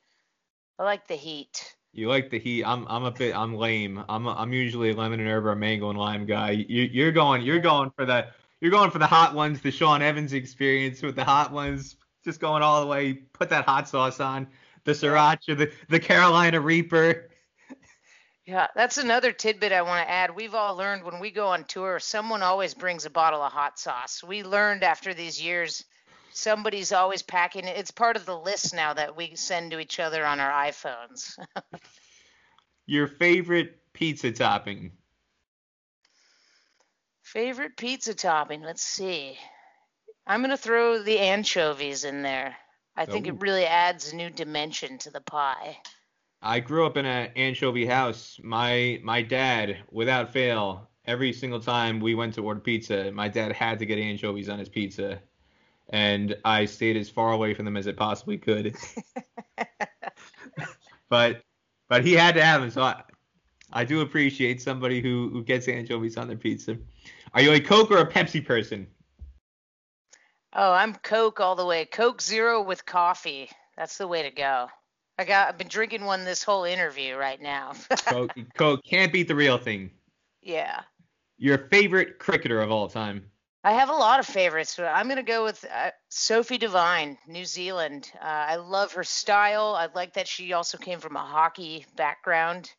S2: I like the heat.
S1: You like the heat. I'm I'm a bit I'm lame. I'm a, I'm usually a lemon and herb or mango and lime guy. You you're going you're going for the you're going for the hot ones, the Sean Evans experience with the hot ones just going all the way. Put that hot sauce on the sriracha, the the Carolina Reaper.
S2: Yeah, that's another tidbit I want to add. We've all learned when we go on tour, someone always brings a bottle of hot sauce. We learned after these years, somebody's always packing it. It's part of the list now that we send to each other on our iPhones.
S1: Your favorite pizza topping?
S2: Favorite pizza topping? Let's see. I'm gonna throw the anchovies in there. I think it really adds a new dimension to the pie.
S1: I grew up in an anchovy house. My my dad, without fail, every single time we went to order pizza, my dad had to get anchovies on his pizza, and I stayed as far away from them as I possibly could. but but he had to have them, so I, I do appreciate somebody who who gets anchovies on their pizza. Are you a Coke or a Pepsi person?
S2: Oh, I'm Coke all the way. Coke Zero with coffee. That's the way to go. I got. I've been drinking one this whole interview right now.
S1: Coke, Coke can't beat the real thing.
S2: Yeah.
S1: Your favorite cricketer of all time?
S2: I have a lot of favorites, but I'm gonna go with uh, Sophie Devine, New Zealand. Uh, I love her style. I like that she also came from a hockey background,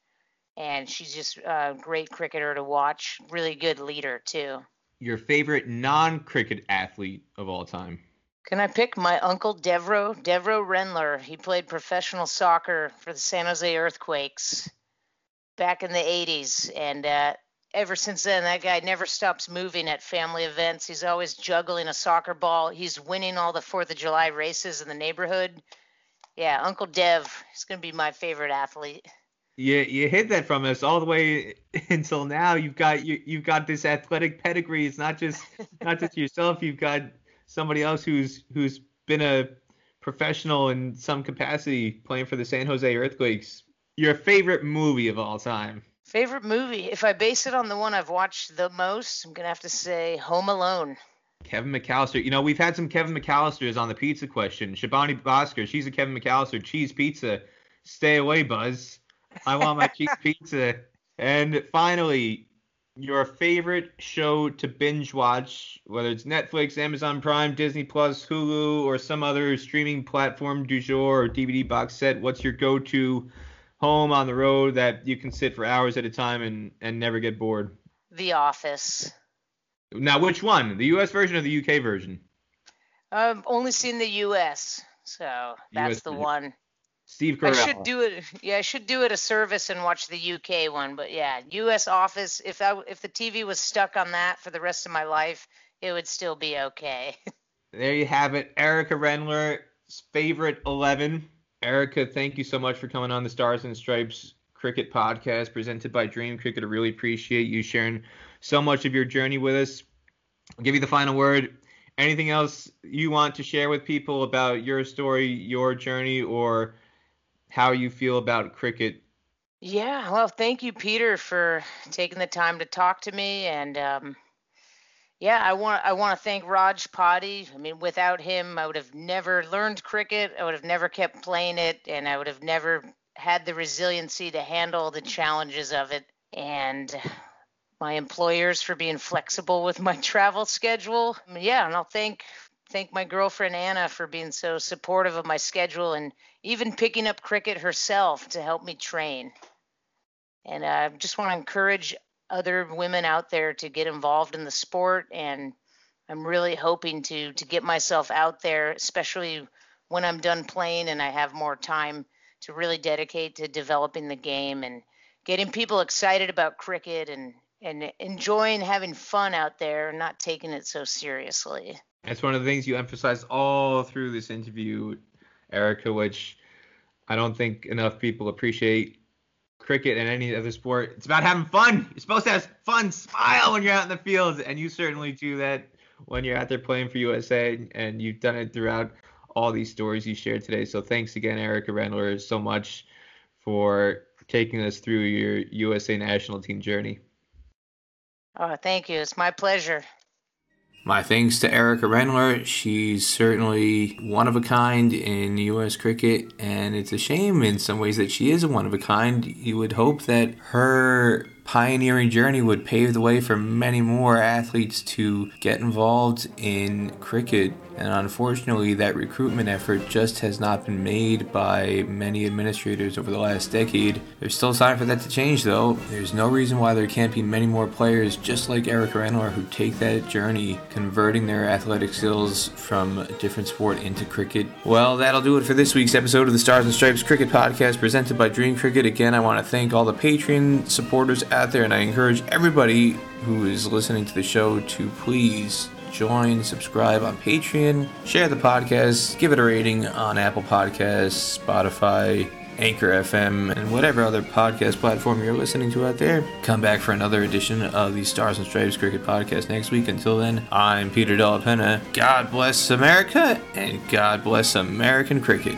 S2: and she's just a great cricketer to watch. Really good leader too
S1: your favorite non-cricket athlete of all time?
S2: Can I pick my uncle Devro? Devro Rendler. He played professional soccer for the San Jose Earthquakes back in the 80s, and uh, ever since then, that guy never stops moving at family events. He's always juggling a soccer ball. He's winning all the Fourth of July races in the neighborhood. Yeah, Uncle Dev is going to be my favorite athlete.
S1: You you hid that from us all the way until now. You've got you you've got this athletic pedigree. It's not just not just yourself. You've got somebody else who's who's been a professional in some capacity playing for the San Jose Earthquakes. Your favorite movie of all time?
S2: Favorite movie? If I base it on the one I've watched the most, I'm gonna have to say Home Alone.
S1: Kevin McAllister. You know, we've had some Kevin McAllisters on the pizza question. Shebani Bhaskar, she's a Kevin McAllister. Cheese pizza. Stay away, Buzz. I want my cheese pizza. And finally, your favorite show to binge watch, whether it's Netflix, Amazon Prime, Disney Plus, Hulu, or some other streaming platform du jour or DVD box set. What's your go-to home on the road that you can sit for hours at a time and, and never get bored?
S2: The Office.
S1: Now, which one? The U.S. version or the U.K. version?
S2: I've only seen the U.S., so that's
S1: US
S2: the
S1: version.
S2: one.
S1: Steve
S2: I should do it. Yeah, I should do it a service and watch the UK one. But yeah, U.S. Office. If I if the TV was stuck on that for the rest of my life, it would still be okay.
S1: There you have it. Erica Rendler's favorite 11. Erica, thank you so much for coming on the Stars and Stripes Cricket Podcast presented by Dream Cricket. I really appreciate you sharing so much of your journey with us. I'll give you the final word. Anything else you want to share with people about your story, your journey, or how you feel about cricket?
S2: Yeah, well, thank you, Peter, for taking the time to talk to me. And um, yeah, I want I want to thank Raj Padi. I mean, without him, I would have never learned cricket. I would have never kept playing it, and I would have never had the resiliency to handle the challenges of it. And my employers for being flexible with my travel schedule. Yeah, and I'll thank thank my girlfriend Anna for being so supportive of my schedule and even picking up cricket herself to help me train. And I just want to encourage other women out there to get involved in the sport and I'm really hoping to to get myself out there especially when I'm done playing and I have more time to really dedicate to developing the game and getting people excited about cricket and and enjoying having fun out there and not taking it so seriously.
S1: That's one of the things you emphasize all through this interview, Erica, which I don't think enough people appreciate cricket and any other sport. It's about having fun. You're supposed to have fun, smile when you're out in the field, and you certainly do that when you're out there playing for USA, and you've done it throughout all these stories you shared today. So thanks again, Erica Rendler, so much for taking us through your USA national team journey.
S2: Oh, thank you. It's my pleasure.
S3: My thanks to Erica Rendler. She's certainly one of a kind in U.S. cricket, and it's a shame in some ways that she is a one of a kind. You would hope that her pioneering journey would pave the way for many more athletes to get involved in cricket. And unfortunately, that recruitment effort just has not been made by many administrators over the last decade. There's still time for that to change, though. There's no reason why there can't be many more players just like Erica Rendler who take that journey, converting their athletic skills from a different sport into cricket. Well, that'll do it for this week's episode of the Stars and Stripes Cricket Podcast presented by Dream Cricket. Again, I want to thank all the Patreon supporters out there, and I encourage everybody who is listening to the show to please join, subscribe on Patreon, share the podcast, give it a rating on Apple Podcasts, Spotify, Anchor FM, and whatever other podcast platform you're listening to out there. Come back for another edition of the Stars and Stripes Cricket Podcast next week. Until then, I'm Peter Della Penna. God bless America, and God bless American cricket.